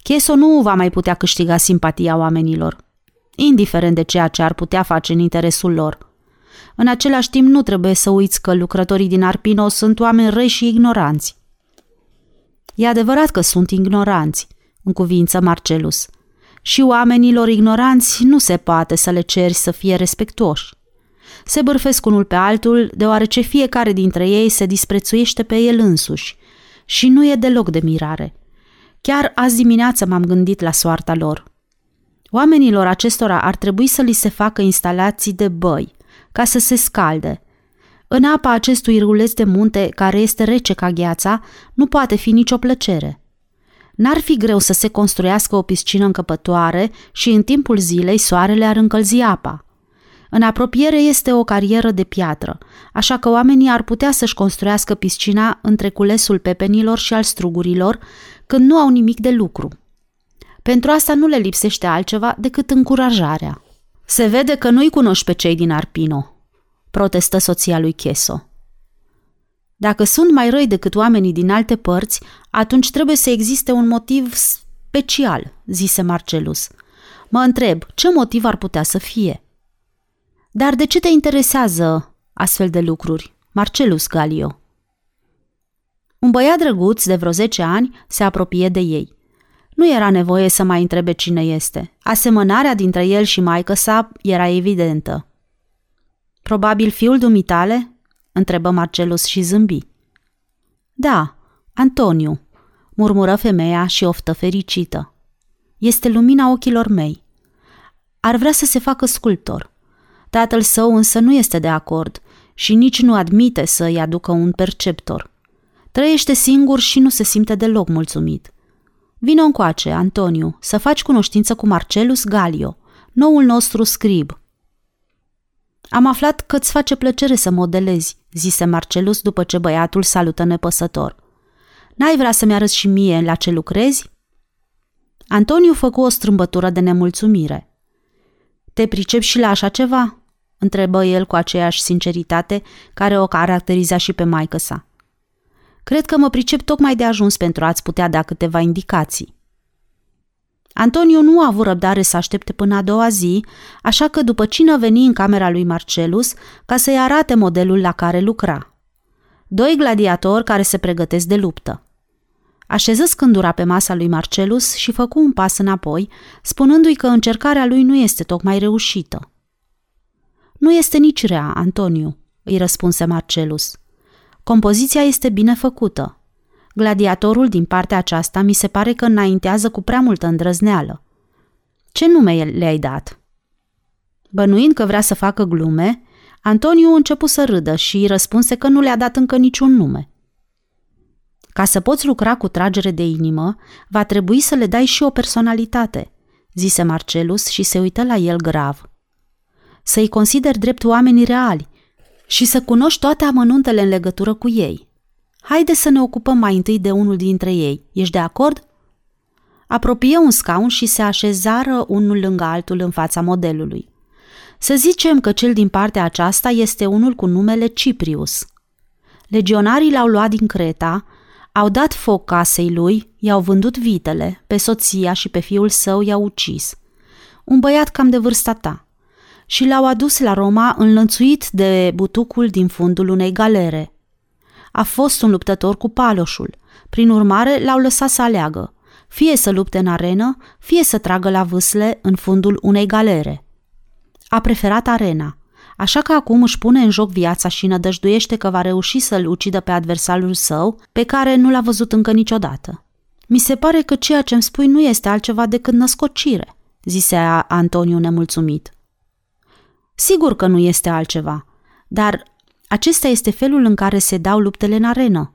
Cheso nu va mai putea câștiga simpatia oamenilor, indiferent de ceea ce ar putea face în interesul lor. În același timp, nu trebuie să uiți că lucrătorii din Arpino sunt oameni răi și ignoranți. E adevărat că sunt ignoranți, în cuvință Marcelus. Și oamenilor ignoranți nu se poate să le ceri să fie respectuoși. Se bârfesc unul pe altul, deoarece fiecare dintre ei se disprețuiește pe el însuși. Și nu e deloc de mirare. Chiar azi dimineață m-am gândit la soarta lor. Oamenilor acestora ar trebui să li se facă instalații de băi, ca să se scalde. În apa acestui ruleț de munte, care este rece ca gheața, nu poate fi nicio plăcere. N-ar fi greu să se construiască o piscină încăpătoare și în timpul zilei soarele ar încălzi apa. În apropiere este o carieră de piatră, așa că oamenii ar putea să-și construiască piscina între culesul pepenilor și al strugurilor, când nu au nimic de lucru. Pentru asta nu le lipsește altceva decât încurajarea. Se vede că nu-i cunoști pe cei din Arpino, protestă soția lui Cheso. Dacă sunt mai răi decât oamenii din alte părți, atunci trebuie să existe un motiv special, zise Marcelus. Mă întreb, ce motiv ar putea să fie? Dar de ce te interesează astfel de lucruri, Marcelus Galio? Un băiat drăguț de vreo 10 ani se apropie de ei. Nu era nevoie să mai întrebe cine este. Asemănarea dintre el și maică sa era evidentă. Probabil fiul dumitale? Întrebă Marcelus și zâmbi. Da, Antoniu, murmură femeia și oftă fericită. Este lumina ochilor mei. Ar vrea să se facă sculptor. Tatăl său însă nu este de acord și nici nu admite să-i aducă un perceptor. Trăiește singur și nu se simte deloc mulțumit. Vino încoace, Antoniu, să faci cunoștință cu Marcelus Galio, noul nostru scrib. Am aflat că îți face plăcere să modelezi, zise Marcelus după ce băiatul salută nepăsător. N-ai vrea să-mi arăți și mie la ce lucrezi? Antoniu făcu o strâmbătură de nemulțumire. Te pricep și la așa ceva? întrebă el cu aceeași sinceritate care o caracteriza și pe maică sa. Cred că mă pricep tocmai de ajuns pentru a-ți putea da câteva indicații. Antonio nu a avut răbdare să aștepte până a doua zi, așa că după cină veni în camera lui Marcelus ca să-i arate modelul la care lucra. Doi gladiatori care se pregătesc de luptă. Așeză scândura pe masa lui Marcelus și făcu un pas înapoi, spunându-i că încercarea lui nu este tocmai reușită. Nu este nici rea, Antoniu, îi răspunse Marcelus. Compoziția este bine făcută. Gladiatorul din partea aceasta mi se pare că înaintează cu prea multă îndrăzneală. Ce nume le-ai dat? Bănuind că vrea să facă glume, Antoniu începu să râdă și îi răspunse că nu le-a dat încă niciun nume. Ca să poți lucra cu tragere de inimă, va trebui să le dai și o personalitate, zise Marcelus și se uită la el grav. Să-i consider drept oamenii reali, și să cunoști toate amănuntele în legătură cu ei. Haide să ne ocupăm mai întâi de unul dintre ei. Ești de acord? Apropie un scaun și se așezară unul lângă altul în fața modelului. Să zicem că cel din partea aceasta este unul cu numele Ciprius. Legionarii l-au luat din Creta, au dat foc casei lui, i-au vândut vitele, pe soția și pe fiul său i-au ucis. Un băiat cam de vârsta ta și l-au adus la Roma înlănțuit de butucul din fundul unei galere. A fost un luptător cu paloșul, prin urmare l-au lăsat să aleagă, fie să lupte în arenă, fie să tragă la vâsle în fundul unei galere. A preferat arena, așa că acum își pune în joc viața și nădăjduiește că va reuși să-l ucidă pe adversarul său, pe care nu l-a văzut încă niciodată. Mi se pare că ceea ce îmi spui nu este altceva decât născocire, zise Antoniu nemulțumit. Sigur că nu este altceva. Dar acesta este felul în care se dau luptele în arenă.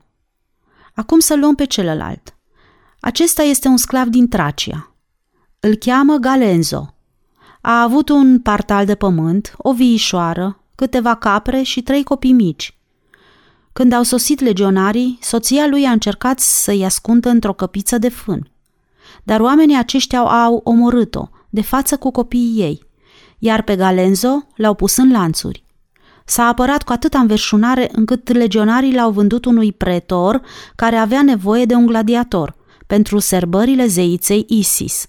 Acum să luăm pe celălalt. Acesta este un sclav din Tracia. Îl cheamă Galenzo. A avut un partal de pământ, o viișoară, câteva capre și trei copii mici. Când au sosit legionarii, soția lui a încercat să-i ascundă într-o căpiță de fân. Dar oamenii aceștia au omorât-o, de față cu copiii ei, iar pe Galenzo l-au pus în lanțuri. S-a apărat cu atâta înverșunare încât legionarii l-au vândut unui pretor care avea nevoie de un gladiator pentru serbările zeiței Isis.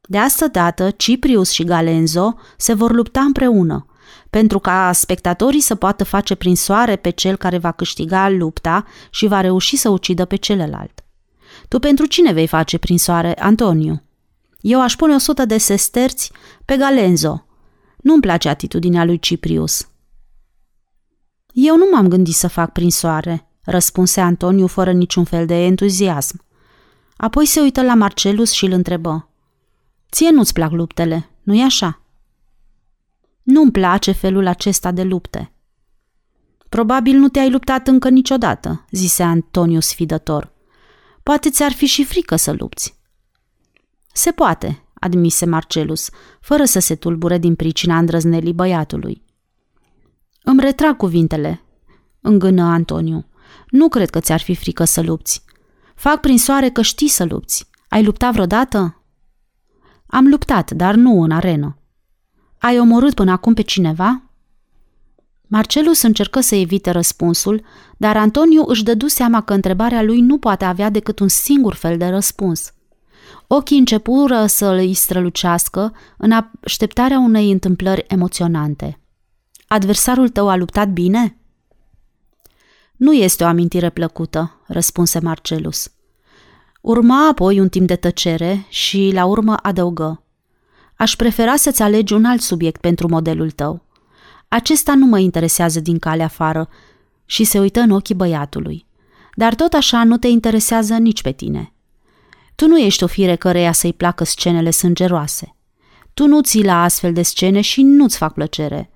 De asta dată, Ciprius și Galenzo se vor lupta împreună, pentru ca spectatorii să poată face prin soare pe cel care va câștiga lupta și va reuși să ucidă pe celălalt. Tu pentru cine vei face prin soare, Antoniu? Eu aș pune o sută de sesterți pe Galenzo. Nu-mi place atitudinea lui Ciprius. Eu nu m-am gândit să fac prin soare, răspunse Antoniu fără niciun fel de entuziasm. Apoi se uită la Marcelus și îl întrebă. Ție nu-ți plac luptele, nu-i așa? Nu-mi place felul acesta de lupte. Probabil nu te-ai luptat încă niciodată, zise Antoniu sfidător. Poate ți-ar fi și frică să lupți. Se poate, admise Marcelus, fără să se tulbure din pricina îndrăznelii băiatului. Îmi retrag cuvintele, îngână Antoniu. Nu cred că ți-ar fi frică să lupți. Fac prin soare că știi să lupți. Ai luptat vreodată? Am luptat, dar nu în arenă. Ai omorât până acum pe cineva? Marcelus încercă să evite răspunsul, dar Antoniu își dădu seama că întrebarea lui nu poate avea decât un singur fel de răspuns. Ochii începură să îi strălucească în așteptarea unei întâmplări emoționante. Adversarul tău a luptat bine? Nu este o amintire plăcută, răspunse Marcelus. Urma apoi un timp de tăcere și, la urmă, adăugă. Aș prefera să-ți alegi un alt subiect pentru modelul tău. Acesta nu mă interesează din calea afară și se uită în ochii băiatului. Dar tot așa nu te interesează nici pe tine. Tu nu ești o fire căreia să-i placă scenele sângeroase. Tu nu ții la astfel de scene și nu-ți fac plăcere.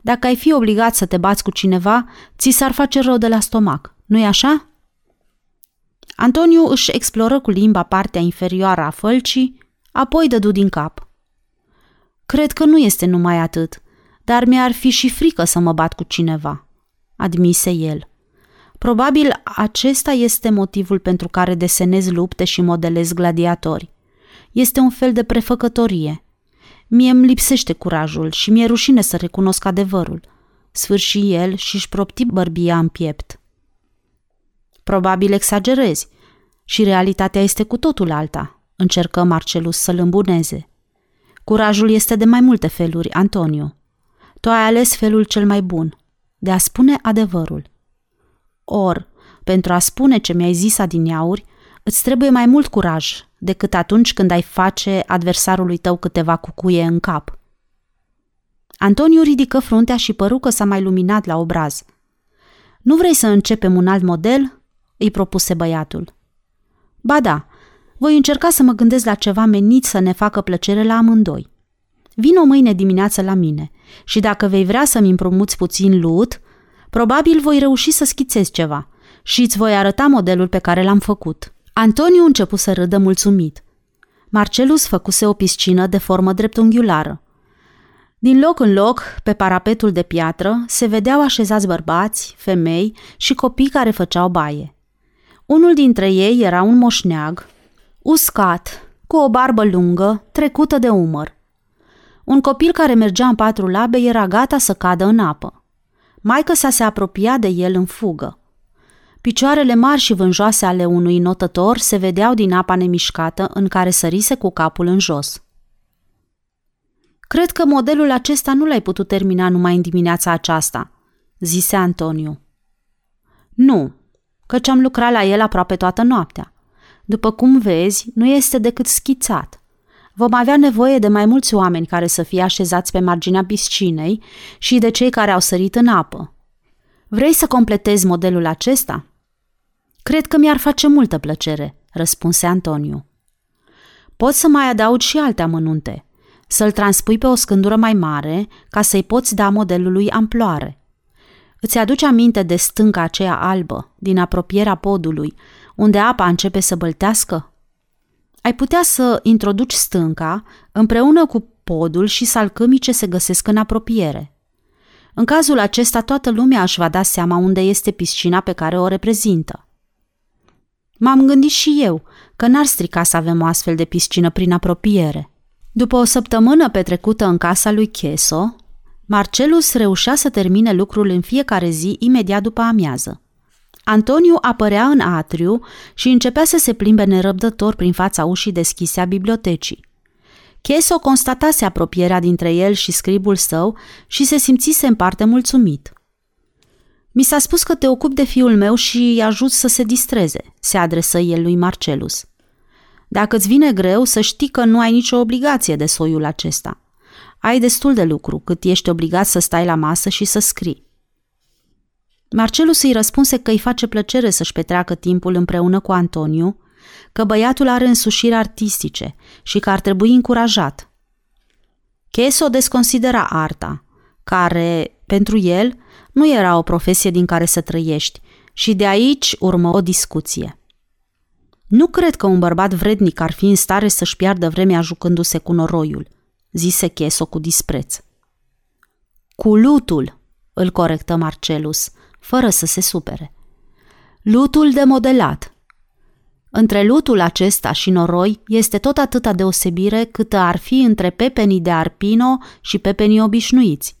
Dacă ai fi obligat să te bați cu cineva, ți s-ar face rău de la stomac, nu-i așa? Antoniu își exploră cu limba partea inferioară a fălcii, apoi dădu din cap. Cred că nu este numai atât, dar mi-ar fi și frică să mă bat cu cineva, admise el. Probabil acesta este motivul pentru care desenez lupte și modelez gladiatori. Este un fel de prefăcătorie. Mie îmi lipsește curajul și mi-e rușine să recunosc adevărul. Sfârși el și își propti bărbia în piept. Probabil exagerezi și realitatea este cu totul alta, încercă Marcelus să-l îmbuneze. Curajul este de mai multe feluri, Antonio. Tu ai ales felul cel mai bun, de a spune adevărul. Or, pentru a spune ce mi-ai zis adineauri, îți trebuie mai mult curaj decât atunci când ai face adversarului tău câteva cucuie în cap. Antoniu ridică fruntea și păru că s-a mai luminat la obraz. Nu vrei să începem un alt model?" îi propuse băiatul. Ba da, voi încerca să mă gândesc la ceva menit să ne facă plăcere la amândoi. Vino mâine dimineață la mine și dacă vei vrea să-mi împrumuți puțin lut, probabil voi reuși să schițez ceva și îți voi arăta modelul pe care l-am făcut. Antoniu începu să râdă mulțumit. Marcelus făcuse o piscină de formă dreptunghiulară. Din loc în loc, pe parapetul de piatră, se vedeau așezați bărbați, femei și copii care făceau baie. Unul dintre ei era un moșneag, uscat, cu o barbă lungă, trecută de umăr. Un copil care mergea în patru labe era gata să cadă în apă. Maica sa se apropia de el în fugă. Picioarele mari și vânjoase ale unui notător se vedeau din apa nemișcată în care sărise cu capul în jos. Cred că modelul acesta nu l-ai putut termina numai în dimineața aceasta, zise Antoniu. Nu, căci am lucrat la el aproape toată noaptea. După cum vezi, nu este decât schițat. Vom avea nevoie de mai mulți oameni care să fie așezați pe marginea piscinei și de cei care au sărit în apă. Vrei să completezi modelul acesta? Cred că mi-ar face multă plăcere, răspunse Antoniu. Poți să mai adaugi și alte amănunte, să-l transpui pe o scândură mai mare ca să-i poți da modelului amploare. Îți aduce aminte de stânca aceea albă, din apropierea podului, unde apa începe să băltească? Ai putea să introduci stânca împreună cu podul și salcâmii ce se găsesc în apropiere. În cazul acesta, toată lumea își va da seama unde este piscina pe care o reprezintă. M-am gândit și eu că n-ar strica să avem o astfel de piscină prin apropiere. După o săptămână petrecută în casa lui Cheso, Marcelus reușea să termine lucrul în fiecare zi imediat după amiază. Antoniu apărea în atriu și începea să se plimbe nerăbdător prin fața ușii deschise a bibliotecii. Cheso constatase apropierea dintre el și scribul său și se simțise în parte mulțumit. Mi s-a spus că te ocupi de fiul meu și îi ajut să se distreze, se adresă el lui Marcelus. Dacă îți vine greu, să știi că nu ai nicio obligație de soiul acesta. Ai destul de lucru cât ești obligat să stai la masă și să scrii. Marcelus îi răspunse că îi face plăcere să-și petreacă timpul împreună cu Antoniu, că băiatul are însușiri artistice și că ar trebui încurajat. Cheso desconsidera arta, care, pentru el, nu era o profesie din care să trăiești și de aici urmă o discuție. Nu cred că un bărbat vrednic ar fi în stare să-și piardă vremea jucându-se cu noroiul, zise Cheso cu dispreț. Cu lutul, îl corectă Marcelus, fără să se supere. Lutul de modelat. Între lutul acesta și noroi este tot atâta deosebire cât ar fi între pepenii de arpino și pepenii obișnuiți.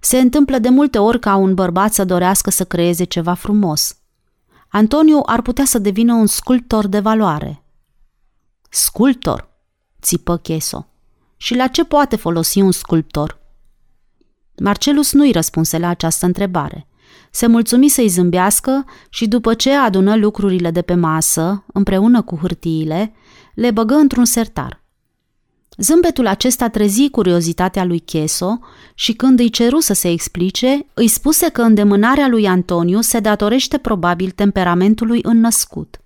Se întâmplă de multe ori ca un bărbat să dorească să creeze ceva frumos. Antoniu ar putea să devină un sculptor de valoare. Sculptor? țipă Cheso. Și la ce poate folosi un sculptor? Marcelus nu-i răspunse la această întrebare. Se mulțumi să-i zâmbească și după ce adună lucrurile de pe masă, împreună cu hârtiile, le băgă într-un sertar. Zâmbetul acesta trezi curiozitatea lui Cheso și când îi ceru să se explice, îi spuse că îndemânarea lui Antoniu se datorește probabil temperamentului înnăscut.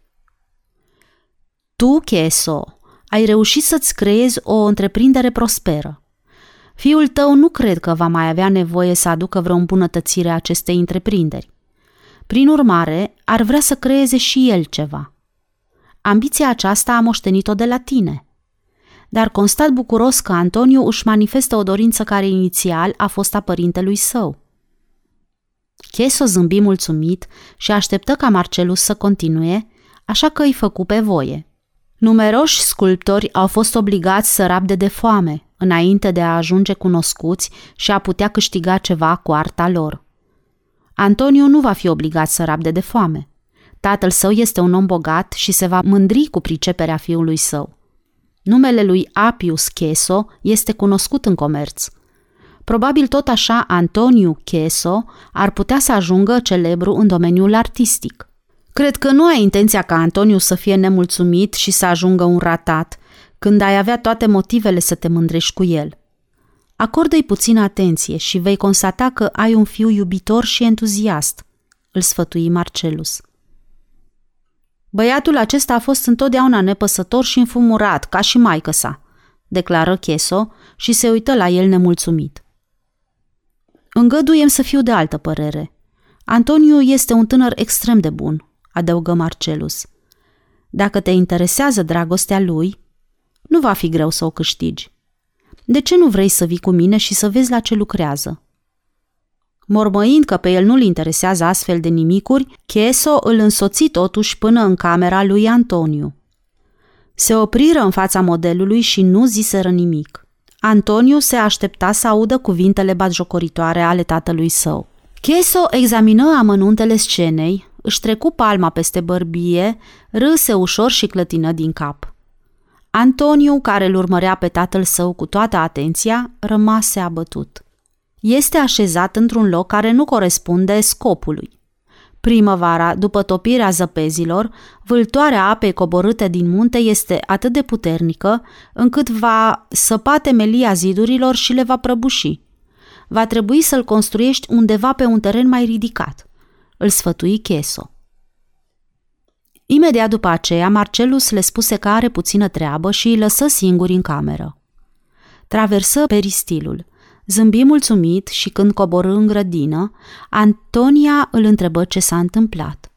Tu, Cheso, ai reușit să-ți creezi o întreprindere prosperă. Fiul tău nu cred că va mai avea nevoie să aducă vreo îmbunătățire a acestei întreprinderi. Prin urmare, ar vrea să creeze și el ceva. Ambiția aceasta a moștenit-o de la tine – dar constat bucuros că Antoniu își manifestă o dorință care inițial a fost a părintelui său. Cheso zâmbi mulțumit și așteptă ca Marcelus să continue, așa că îi făcu pe voie. Numeroși sculptori au fost obligați să rabde de foame înainte de a ajunge cunoscuți și a putea câștiga ceva cu arta lor. Antoniu nu va fi obligat să rabde de foame. Tatăl său este un om bogat și se va mândri cu priceperea fiului său. Numele lui Apius Cheso este cunoscut în comerț. Probabil tot așa Antoniu Cheso ar putea să ajungă celebru în domeniul artistic. Cred că nu ai intenția ca Antoniu să fie nemulțumit și să ajungă un ratat, când ai avea toate motivele să te mândrești cu el. Acordă-i puțină atenție și vei constata că ai un fiu iubitor și entuziast, îl sfătui Marcelus. Băiatul acesta a fost întotdeauna nepăsător și înfumurat, ca și maică sa, declară Cheso și se uită la el nemulțumit. Îngăduiem să fiu de altă părere. Antoniu este un tânăr extrem de bun, adăugă Marcelus. Dacă te interesează dragostea lui, nu va fi greu să o câștigi. De ce nu vrei să vii cu mine și să vezi la ce lucrează? Mormăind că pe el nu-l interesează astfel de nimicuri, Cheso îl însoți totuși până în camera lui Antoniu. Se opriră în fața modelului și nu ziseră nimic. Antoniu se aștepta să audă cuvintele batjocoritoare ale tatălui său. Cheso examină amănuntele scenei, își trecu palma peste bărbie, râse ușor și clătină din cap. Antoniu, care îl urmărea pe tatăl său cu toată atenția, rămase abătut este așezat într-un loc care nu corespunde scopului. Primăvara, după topirea zăpezilor, vâltoarea apei coborâte din munte este atât de puternică încât va săpa temelia zidurilor și le va prăbuși. Va trebui să-l construiești undeva pe un teren mai ridicat. Îl sfătui Cheso. Imediat după aceea, Marcelus le spuse că are puțină treabă și îi lăsă singuri în cameră. Traversă peristilul – Zâmbi mulțumit și când coborâ în grădină, Antonia îl întrebă ce s-a întâmplat.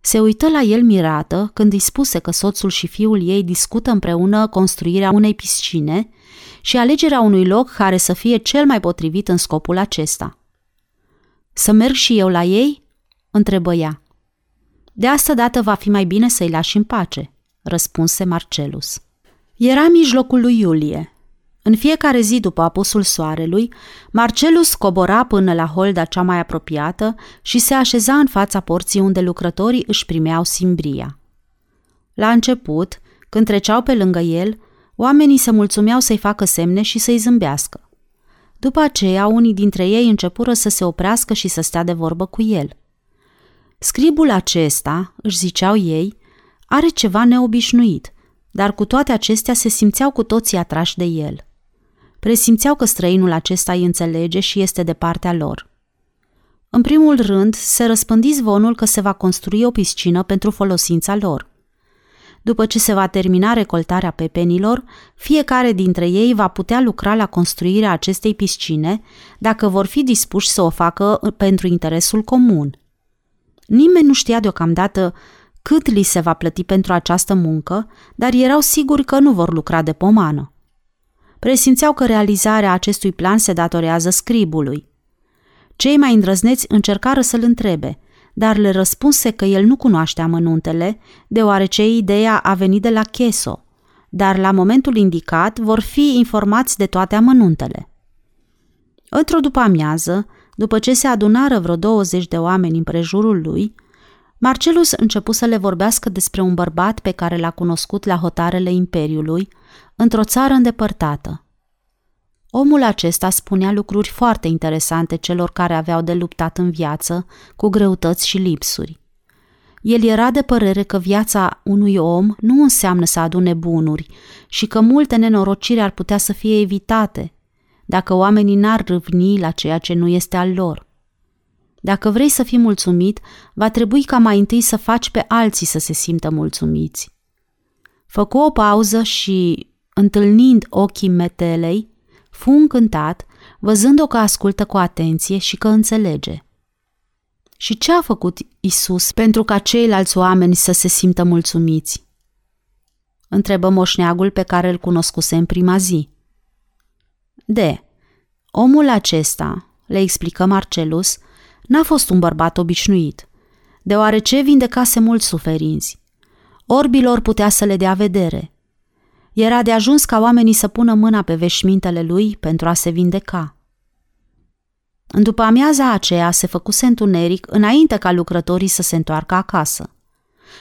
Se uită la el mirată când îi spuse că soțul și fiul ei discută împreună construirea unei piscine și alegerea unui loc care să fie cel mai potrivit în scopul acesta. Să merg și eu la ei?" întrebă ea. De asta dată va fi mai bine să-i lași în pace, răspunse Marcelus. Era mijlocul lui iulie. În fiecare zi după apusul soarelui, Marcelus cobora până la holda cea mai apropiată și se așeza în fața porții unde lucrătorii își primeau simbria. La început, când treceau pe lângă el, oamenii se mulțumeau să-i facă semne și să-i zâmbească. După aceea, unii dintre ei începură să se oprească și să stea de vorbă cu el. Scribul acesta, își ziceau ei, are ceva neobișnuit, dar cu toate acestea se simțeau cu toții atrași de el. Presimțeau că străinul acesta îi înțelege și este de partea lor. În primul rând, se răspândi zvonul că se va construi o piscină pentru folosința lor. După ce se va termina recoltarea pepenilor, fiecare dintre ei va putea lucra la construirea acestei piscine dacă vor fi dispuși să o facă pentru interesul comun. Nimeni nu știa deocamdată cât li se va plăti pentru această muncă, dar erau siguri că nu vor lucra de pomană. Presimțeau că realizarea acestui plan se datorează scribului. Cei mai îndrăzneți încercară să-l întrebe, dar le răspunse că el nu cunoaște amănuntele, deoarece ideea a venit de la Cheso, dar la momentul indicat vor fi informați de toate amănuntele. Într-o după amiază, după ce se adunară vreo 20 de oameni în prejurul lui, Marcelus începu să le vorbească despre un bărbat pe care l-a cunoscut la hotarele Imperiului, într-o țară îndepărtată. Omul acesta spunea lucruri foarte interesante celor care aveau de luptat în viață cu greutăți și lipsuri. El era de părere că viața unui om nu înseamnă să adune bunuri și că multe nenorociri ar putea să fie evitate dacă oamenii n-ar râvni la ceea ce nu este al lor. Dacă vrei să fii mulțumit, va trebui ca mai întâi să faci pe alții să se simtă mulțumiți. Făcu o pauză și, întâlnind ochii metelei, fu încântat, văzând-o că ascultă cu atenție și că înțelege. Și ce a făcut Isus pentru ca ceilalți oameni să se simtă mulțumiți? Întrebă moșneagul pe care îl cunoscuse în prima zi. De, omul acesta, le explică Marcelus, n-a fost un bărbat obișnuit, deoarece vindecase mulți suferinți. Orbilor putea să le dea vedere. Era de ajuns ca oamenii să pună mâna pe veșmintele lui pentru a se vindeca. În după amiaza aceea se făcuse întuneric înainte ca lucrătorii să se întoarcă acasă.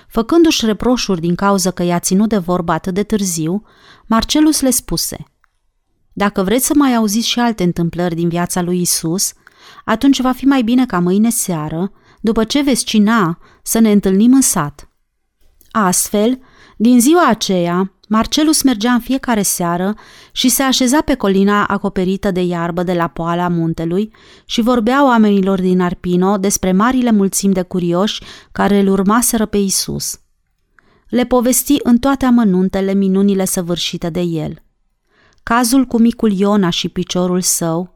Făcându-și reproșuri din cauza că i-a ținut de vorbă atât de târziu, Marcelus le spuse Dacă vreți să mai auziți și alte întâmplări din viața lui Isus, atunci va fi mai bine ca mâine seară, după ce veți cina, să ne întâlnim în sat. Astfel, din ziua aceea, Marcelus mergea în fiecare seară și se așeza pe colina acoperită de iarbă de la poala muntelui și vorbea oamenilor din Arpino despre marile mulțimi de curioși care îl urmaseră pe Isus. Le povesti în toate amănuntele minunile săvârșite de el. Cazul cu micul Iona și piciorul său,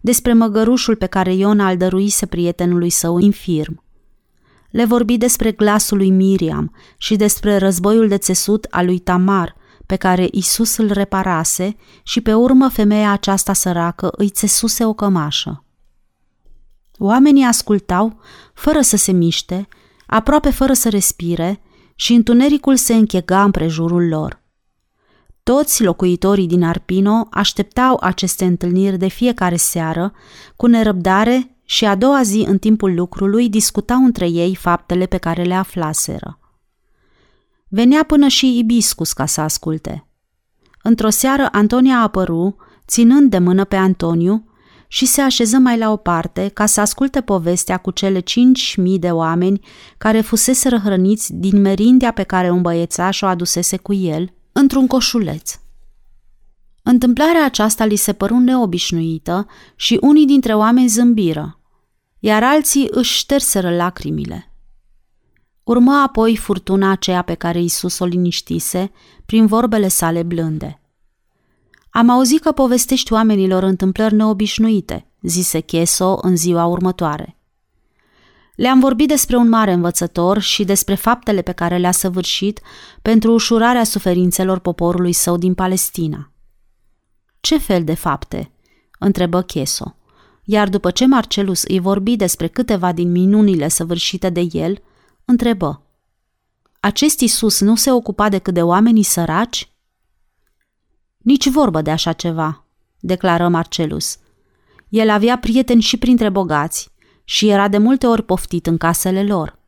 despre măgărușul pe care Iona îl dăruise prietenului său infirm. Le vorbi despre glasul lui Miriam și despre războiul de țesut al lui Tamar, pe care Isus îl reparase și pe urmă femeia aceasta săracă îi țesuse o cămașă. Oamenii ascultau, fără să se miște, aproape fără să respire, și întunericul se închega în prejurul lor. Toți locuitorii din Arpino așteptau aceste întâlniri de fiecare seară, cu nerăbdare și a doua zi în timpul lucrului discutau între ei faptele pe care le aflaseră. Venea până și Ibiscus ca să asculte. Într-o seară Antonia a apăru, ținând de mână pe Antoniu, și se așeză mai la o parte ca să asculte povestea cu cele cinci mii de oameni care fusese răhrăniți din merindea pe care un băiețaș o adusese cu el într-un coșuleț. Întâmplarea aceasta li se păru neobișnuită și unii dintre oameni zâmbiră, iar alții își șterseră lacrimile. Urmă apoi furtuna aceea pe care Isus o liniștise prin vorbele sale blânde. Am auzit că povestești oamenilor întâmplări neobișnuite, zise Cheso în ziua următoare. Le-am vorbit despre un mare învățător și despre faptele pe care le-a săvârșit pentru ușurarea suferințelor poporului său din Palestina. Ce fel de fapte? întrebă Cheso. Iar după ce Marcelus îi vorbi despre câteva din minunile săvârșite de el, întrebă. Acest Isus nu se ocupa decât de oamenii săraci? Nici vorbă de așa ceva, declară Marcelus. El avea prieteni și printre bogați și era de multe ori poftit în casele lor.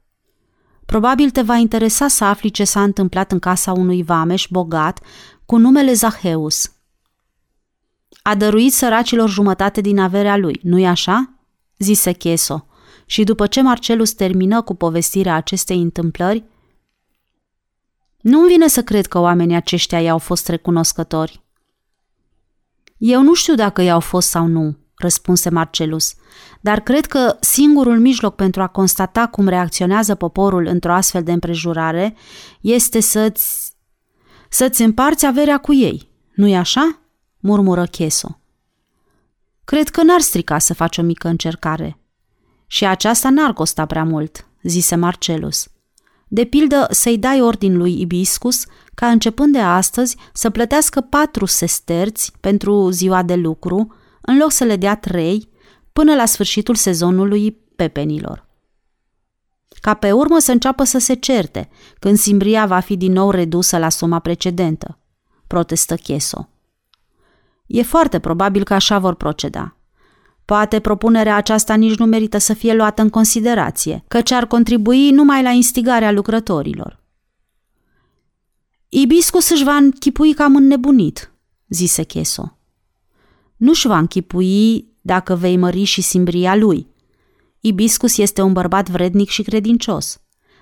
Probabil te va interesa să afli ce s-a întâmplat în casa unui vameș bogat cu numele Zaheus. A dăruit săracilor jumătate din averea lui, nu-i așa? zise Cheso. Și după ce Marcelus termină cu povestirea acestei întâmplări, nu-mi vine să cred că oamenii aceștia i-au fost recunoscători. Eu nu știu dacă i-au fost sau nu, răspunse Marcelus, dar cred că singurul mijloc pentru a constata cum reacționează poporul într-o astfel de împrejurare este să-ți... să-ți împarți averea cu ei, nu-i așa? Murmură Cheso. Cred că n-ar strica să faci o mică încercare. Și aceasta n-ar costa prea mult, zise Marcelus. De pildă, să-i dai ordin lui Ibiscus ca începând de astăzi să plătească patru sesterți pentru ziua de lucru, în loc să le dea trei, până la sfârșitul sezonului pepenilor. Ca pe urmă să înceapă să se certe, când simbria va fi din nou redusă la suma precedentă, protestă Cheso. E foarte probabil că așa vor proceda. Poate propunerea aceasta nici nu merită să fie luată în considerație, căci ar contribui numai la instigarea lucrătorilor. Ibiscus își va închipui cam înnebunit, zise Cheso. Nu-și va închipui dacă vei mări și simbria lui. Ibiscus este un bărbat vrednic și credincios,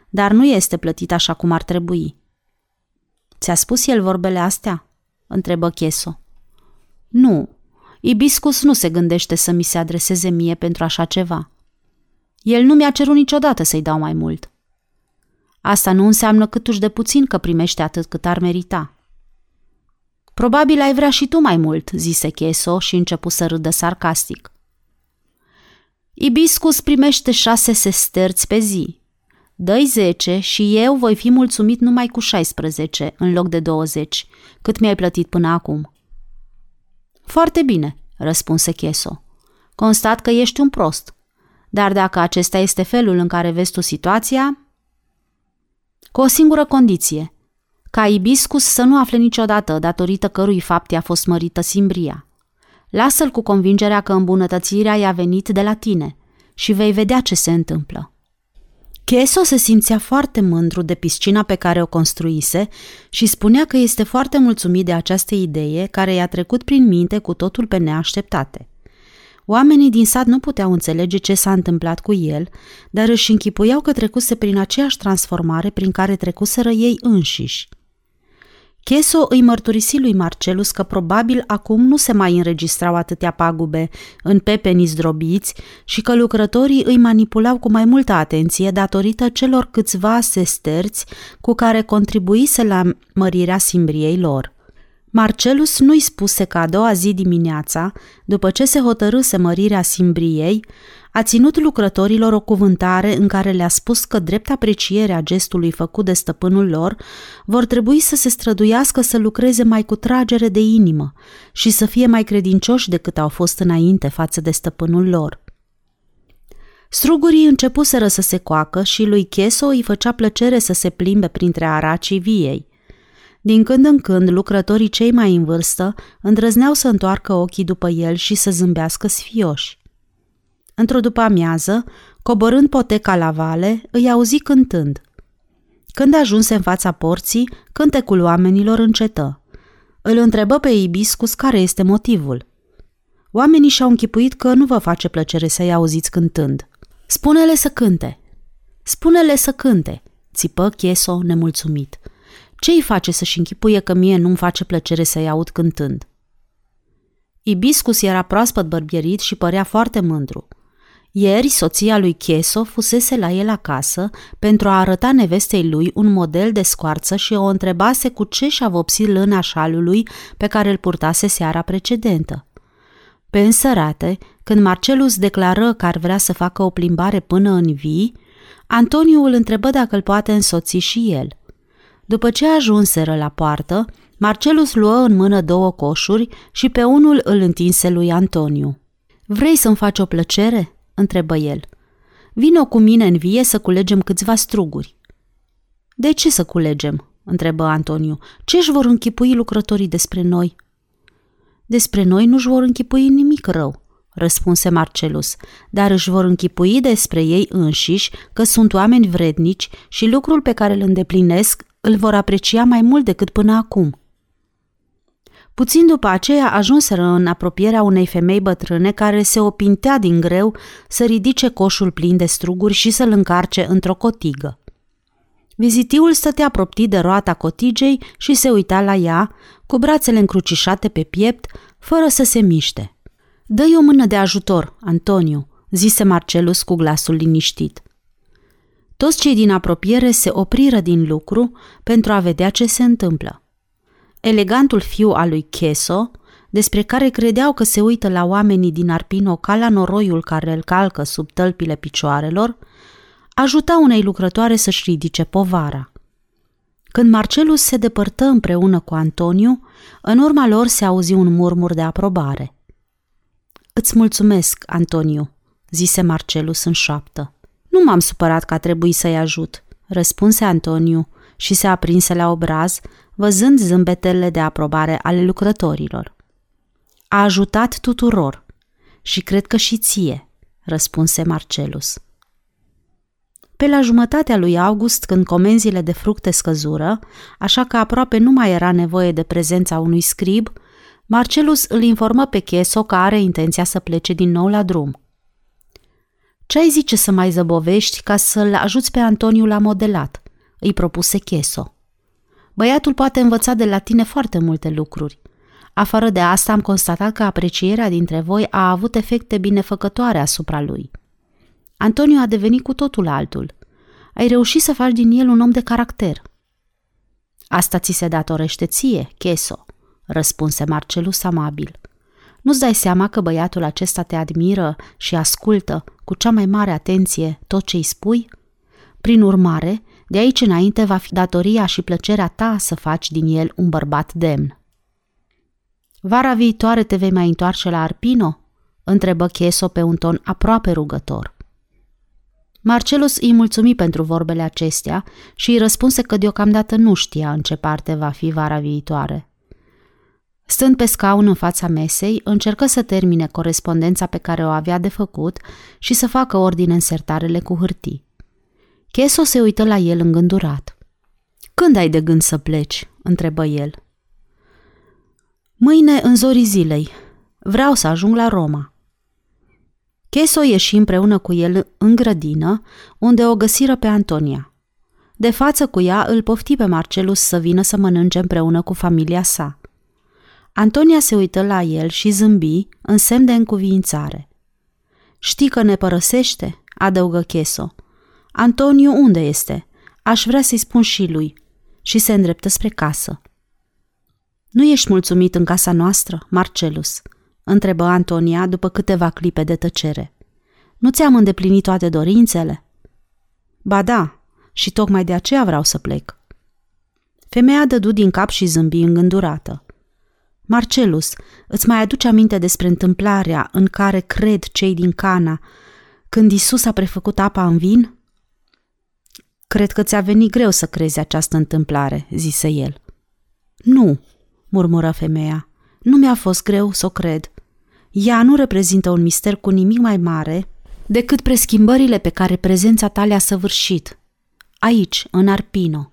dar nu este plătit așa cum ar trebui. Ți-a spus el vorbele astea? întrebă Cheso. Nu, Ibiscus nu se gândește să mi se adreseze mie pentru așa ceva. El nu mi-a cerut niciodată să-i dau mai mult. Asta nu înseamnă câtuși de puțin că primește atât cât ar merita. Probabil ai vrea și tu mai mult, zise Cheso și începu să râdă sarcastic. Ibiscus primește șase sesterți pe zi. Dă-i zece și eu voi fi mulțumit numai cu 16 în loc de 20, cât mi-ai plătit până acum. Foarte bine, răspunse Cheso. Constat că ești un prost. Dar dacă acesta este felul în care vezi tu situația... Cu o singură condiție, ca Ibiscus să nu afle niciodată datorită cărui fapt i-a fost mărită simbria. Lasă-l cu convingerea că îmbunătățirea i-a venit de la tine și vei vedea ce se întâmplă. Cheso se simțea foarte mândru de piscina pe care o construise și spunea că este foarte mulțumit de această idee care i-a trecut prin minte cu totul pe neașteptate. Oamenii din sat nu puteau înțelege ce s-a întâmplat cu el, dar își închipuiau că trecuse prin aceeași transformare prin care trecuseră ei înșiși. Cheso îi mărturisi lui Marcelus că probabil acum nu se mai înregistrau atâtea pagube în pepenii zdrobiți și că lucrătorii îi manipulau cu mai multă atenție datorită celor câțiva sesterți cu care contribuise la mărirea simbriei lor. Marcelus nu-i spuse că a doua zi dimineața, după ce se hotărâse mărirea simbriei, a ținut lucrătorilor o cuvântare în care le-a spus că drept apreciere a gestului făcut de stăpânul lor, vor trebui să se străduiască să lucreze mai cu tragere de inimă și să fie mai credincioși decât au fost înainte față de stăpânul lor. Strugurii începuseră să se coacă și lui Cheso îi făcea plăcere să se plimbe printre aracii viei. Din când în când, lucrătorii cei mai în vârstă îndrăzneau să întoarcă ochii după el și să zâmbească sfioși. Într-o după-amiază, coborând poteca la vale, îi auzi cântând. Când ajunse în fața porții, cântecul oamenilor încetă. Îl întrebă pe Ibiscus care este motivul. Oamenii și-au închipuit că nu vă face plăcere să-i auziți cântând. Spune-le să cânte! Spune-le să cânte! țipă Cheso nemulțumit. Ce îi face să-și închipuie că mie nu-mi face plăcere să-i aud cântând? Ibiscus era proaspăt bărbierit și părea foarte mândru. Ieri, soția lui Cheso fusese la el acasă pentru a arăta nevestei lui un model de scoarță și o întrebase cu ce și-a vopsit lâna șalului pe care îl purtase seara precedentă. Pe însărate, când Marcelus declară că ar vrea să facă o plimbare până în vii, Antoniu îl întrebă dacă îl poate însoți și el. După ce ajunseră la poartă, Marcelus luă în mână două coșuri și pe unul îl întinse lui Antoniu. Vrei să-mi faci o plăcere?" Întrebă el. Vino cu mine în vie să culegem câțiva struguri. De ce să culegem? întrebă Antoniu. Ce își vor închipui lucrătorii despre noi? Despre noi nu își vor închipui nimic rău, răspunse Marcelus, dar își vor închipui despre ei înșiși că sunt oameni vrednici și lucrul pe care îl îndeplinesc îl vor aprecia mai mult decât până acum. Puțin după aceea ajunseră în apropierea unei femei bătrâne care se opintea din greu să ridice coșul plin de struguri și să-l încarce într-o cotigă. Vizitiul stătea proptit de roata cotigei și se uita la ea, cu brațele încrucișate pe piept, fără să se miște. Dă-i o mână de ajutor, Antoniu, zise Marcelus cu glasul liniștit. Toți cei din apropiere se opriră din lucru pentru a vedea ce se întâmplă. Elegantul fiu al lui Cheso, despre care credeau că se uită la oamenii din Arpino ca la noroiul care îl calcă sub tălpile picioarelor, ajuta unei lucrătoare să-și ridice povara. Când Marcelus se depărtă împreună cu Antoniu, în urma lor se auzi un murmur de aprobare. Îți mulțumesc, Antoniu, zise Marcelus în șoaptă. Nu m-am supărat că a trebuit să-i ajut, răspunse Antoniu și se aprinse la obraz, văzând zâmbetele de aprobare ale lucrătorilor. A ajutat tuturor și cred că și ție, răspunse Marcelus. Pe la jumătatea lui August, când comenzile de fructe scăzură, așa că aproape nu mai era nevoie de prezența unui scrib, Marcelus îl informă pe Cheso că are intenția să plece din nou la drum. Ce ai zice să mai zăbovești ca să-l ajuți pe Antoniu la modelat?" îi propuse Cheso. Băiatul poate învăța de la tine foarte multe lucruri. Afară de asta am constatat că aprecierea dintre voi a avut efecte binefăcătoare asupra lui. Antonio a devenit cu totul altul. Ai reușit să faci din el un om de caracter. Asta ți se datorește ție, Cheso, răspunse Marcelus amabil. Nu-ți dai seama că băiatul acesta te admiră și ascultă cu cea mai mare atenție tot ce îi spui? Prin urmare, de aici înainte va fi datoria și plăcerea ta să faci din el un bărbat demn. Vara viitoare te vei mai întoarce la Arpino? întrebă Cheso pe un ton aproape rugător. Marcelus îi mulțumi pentru vorbele acestea și îi răspunse că deocamdată nu știa în ce parte va fi vara viitoare. Stând pe scaun în fața mesei, încercă să termine corespondența pe care o avea de făcut și să facă ordine în sertarele cu hârtii. Cheso se uită la el îngândurat. Când ai de gând să pleci?" întrebă el. Mâine în zorii zilei. Vreau să ajung la Roma. Cheso ieși împreună cu el în grădină, unde o găsiră pe Antonia. De față cu ea îl pofti pe Marcelus să vină să mănânce împreună cu familia sa. Antonia se uită la el și zâmbi în semn de încuviințare. Știi că ne părăsește?" adăugă Cheso. Antoniu unde este? Aș vrea să-i spun și lui. Și se îndreptă spre casă. Nu ești mulțumit în casa noastră, Marcelus?" întrebă Antonia după câteva clipe de tăcere. Nu ți-am îndeplinit toate dorințele?" Ba da, și tocmai de aceea vreau să plec." Femeia dădu din cap și zâmbi îngândurată. Marcelus, îți mai aduce aminte despre întâmplarea în care cred cei din Cana, când Isus a prefăcut apa în vin? Cred că ți-a venit greu să crezi această întâmplare, zise el. Nu, murmură femeia. Nu mi-a fost greu să o cred. Ea nu reprezintă un mister cu nimic mai mare decât preschimbările pe care prezența ta le-a săvârșit. Aici, în Arpino.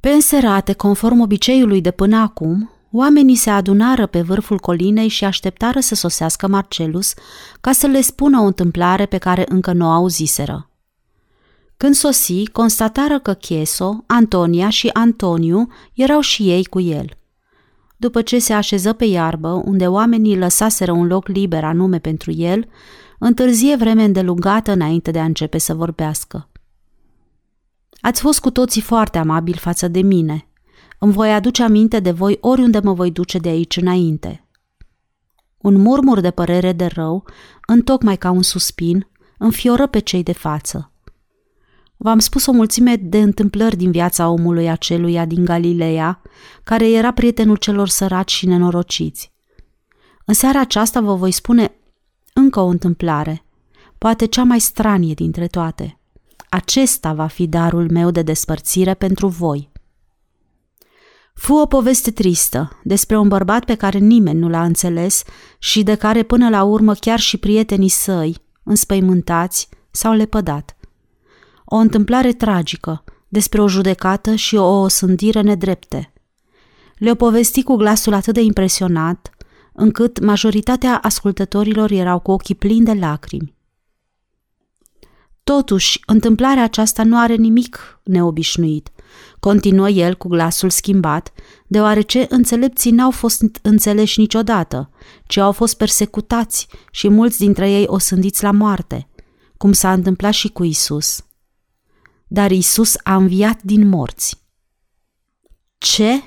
Pe înserate, conform obiceiului de până acum, oamenii se adunară pe vârful colinei și așteptară să sosească Marcelus ca să le spună o întâmplare pe care încă nu o auziseră. Când sosi, constatară că Cheso, Antonia și Antoniu erau și ei cu el. după ce se așeză pe iarbă, unde oamenii lăsaseră un loc liber anume pentru el, întârzie vreme îndelugată înainte de a începe să vorbească. Ați fost cu toții foarte amabili față de mine. Îmi voi aduce aminte de voi oriunde mă voi duce de aici înainte. Un murmur de părere de rău, întocmai ca un suspin, înfioră pe cei de față. V-am spus o mulțime de întâmplări din viața omului aceluia din Galileea, care era prietenul celor săraci și nenorociți. În seara aceasta vă voi spune încă o întâmplare, poate cea mai stranie dintre toate. Acesta va fi darul meu de despărțire pentru voi. Fu o poveste tristă despre un bărbat pe care nimeni nu l-a înțeles și de care până la urmă chiar și prietenii săi, înspăimântați, s-au lepădat. O întâmplare tragică despre o judecată și o osândire nedrepte. Le-o povesti cu glasul atât de impresionat, încât majoritatea ascultătorilor erau cu ochii plini de lacrimi. Totuși, întâmplarea aceasta nu are nimic neobișnuit, continuă el cu glasul schimbat, deoarece înțelepții n-au fost înțeleși niciodată, ci au fost persecutați și mulți dintre ei osândiți la moarte, cum s-a întâmplat și cu Isus. Dar Isus a înviat din morți. Ce?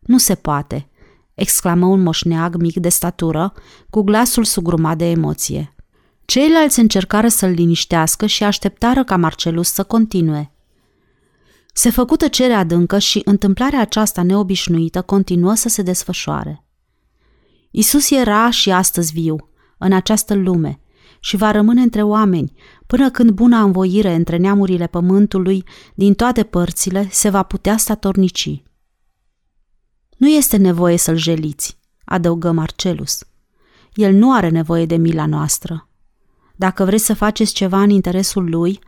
Nu se poate, exclamă un moșneag mic de statură, cu glasul sugrumat de emoție. Ceilalți încercară să-l liniștească și așteptară ca Marcelus să continue. Se făcu tăcere adâncă și întâmplarea aceasta neobișnuită continuă să se desfășoare. Isus era și astăzi viu, în această lume, și va rămâne între oameni, până când buna învoire între neamurile pământului din toate părțile se va putea statornici. Nu este nevoie să-l jeliți, adăugă Marcelus. El nu are nevoie de mila noastră. Dacă vreți să faceți ceva în interesul lui,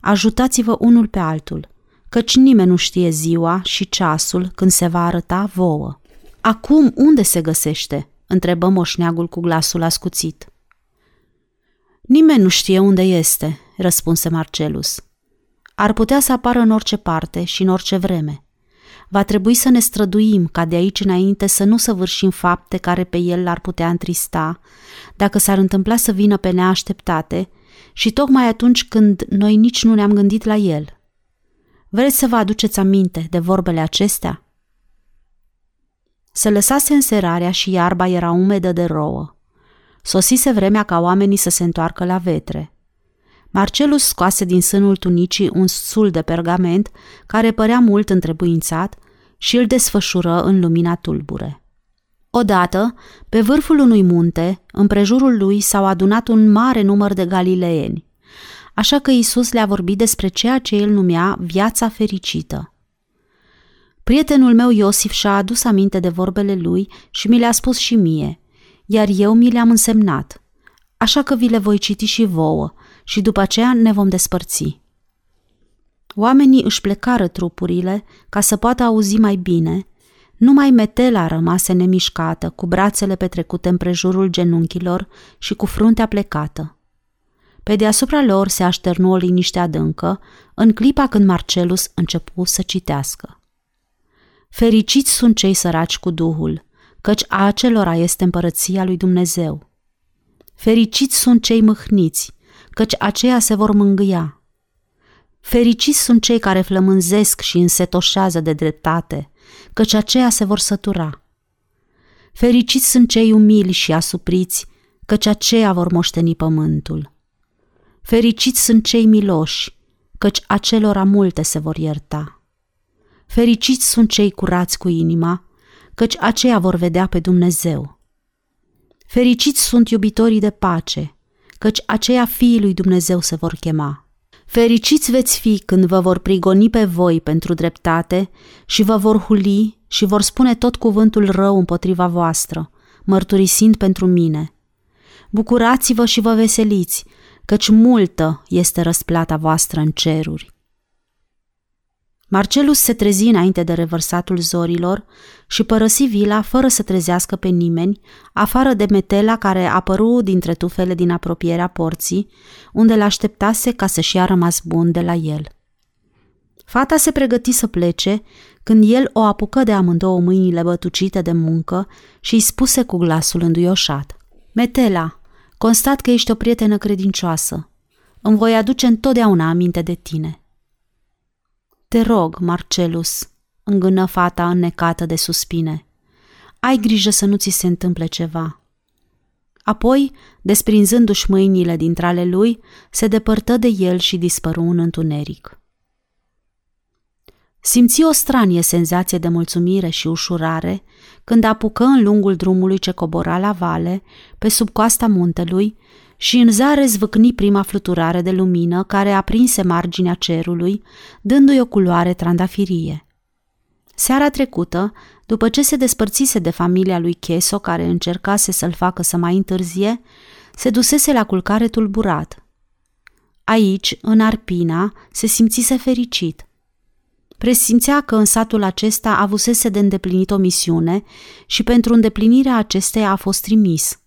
ajutați-vă unul pe altul, căci nimeni nu știe ziua și ceasul când se va arăta vouă. Acum unde se găsește? întrebă moșneagul cu glasul ascuțit. Nimeni nu știe unde este, răspunse Marcelus. Ar putea să apară în orice parte și în orice vreme. Va trebui să ne străduim ca de aici înainte să nu săvârșim fapte care pe el l-ar putea întrista, dacă s-ar întâmpla să vină pe neașteptate și tocmai atunci când noi nici nu ne-am gândit la el. Vreți să vă aduceți aminte de vorbele acestea? Se lăsase înserarea și iarba era umedă de rouă. Sosise vremea ca oamenii să se întoarcă la vetre. Marcelus scoase din sânul tunicii un sul de pergament care părea mult întrebuințat și îl desfășură în lumina tulbure. Odată, pe vârful unui munte, împrejurul lui s-au adunat un mare număr de galileeni, așa că Isus le-a vorbit despre ceea ce el numea viața fericită. Prietenul meu Iosif și-a adus aminte de vorbele lui și mi le-a spus și mie, iar eu mi le-am însemnat, așa că vi le voi citi și vouă, și după aceea ne vom despărți. Oamenii își plecară trupurile ca să poată auzi mai bine, numai metela rămase nemișcată, cu brațele petrecute împrejurul genunchilor și cu fruntea plecată. Pe deasupra lor se așternu o liniște adâncă, în clipa când Marcelus începu să citească. Fericiți sunt cei săraci cu Duhul, căci a acelora este împărăția lui Dumnezeu. Fericiți sunt cei mâhniți, căci aceia se vor mângâia. Fericiți sunt cei care flămânzesc și însetoșează de dreptate, căci aceia se vor sătura. Fericiți sunt cei umili și asupriți, căci aceia vor moșteni pământul. Fericiți sunt cei miloși, căci acelora multe se vor ierta. Fericiți sunt cei curați cu inima, căci aceia vor vedea pe Dumnezeu. Fericiți sunt iubitorii de pace, căci aceia fiii lui Dumnezeu se vor chema. Fericiți veți fi când vă vor prigoni pe voi pentru dreptate și vă vor huli și vor spune tot cuvântul rău împotriva voastră, mărturisind pentru mine. Bucurați-vă și vă veseliți, căci multă este răsplata voastră în ceruri. Marcelus se trezi înainte de revărsatul zorilor și părăsi vila fără să trezească pe nimeni, afară de metela care apăru dintre tufele din apropierea porții, unde l-așteptase ca să-și ia rămas bun de la el. Fata se pregăti să plece când el o apucă de amândouă mâinile bătucite de muncă și îi spuse cu glasul înduioșat. Metela, constat că ești o prietenă credincioasă. Îmi voi aduce întotdeauna aminte de tine. Te rog, Marcelus, îngână fata înnecată de suspine. Ai grijă să nu ți se întâmple ceva. Apoi, desprinzându-și mâinile dintre ale lui, se depărtă de el și dispăru în întuneric. Simți o stranie senzație de mulțumire și ușurare când apucă în lungul drumului ce cobora la vale, pe sub coasta muntelui, și în zare zvâcni prima fluturare de lumină care aprinse marginea cerului, dându-i o culoare trandafirie. Seara trecută, după ce se despărțise de familia lui Cheso, care încercase să-l facă să mai întârzie, se dusese la culcare tulburat. Aici, în Arpina, se simțise fericit. Presimțea că în satul acesta avusese de îndeplinit o misiune și pentru îndeplinirea acesteia a fost trimis.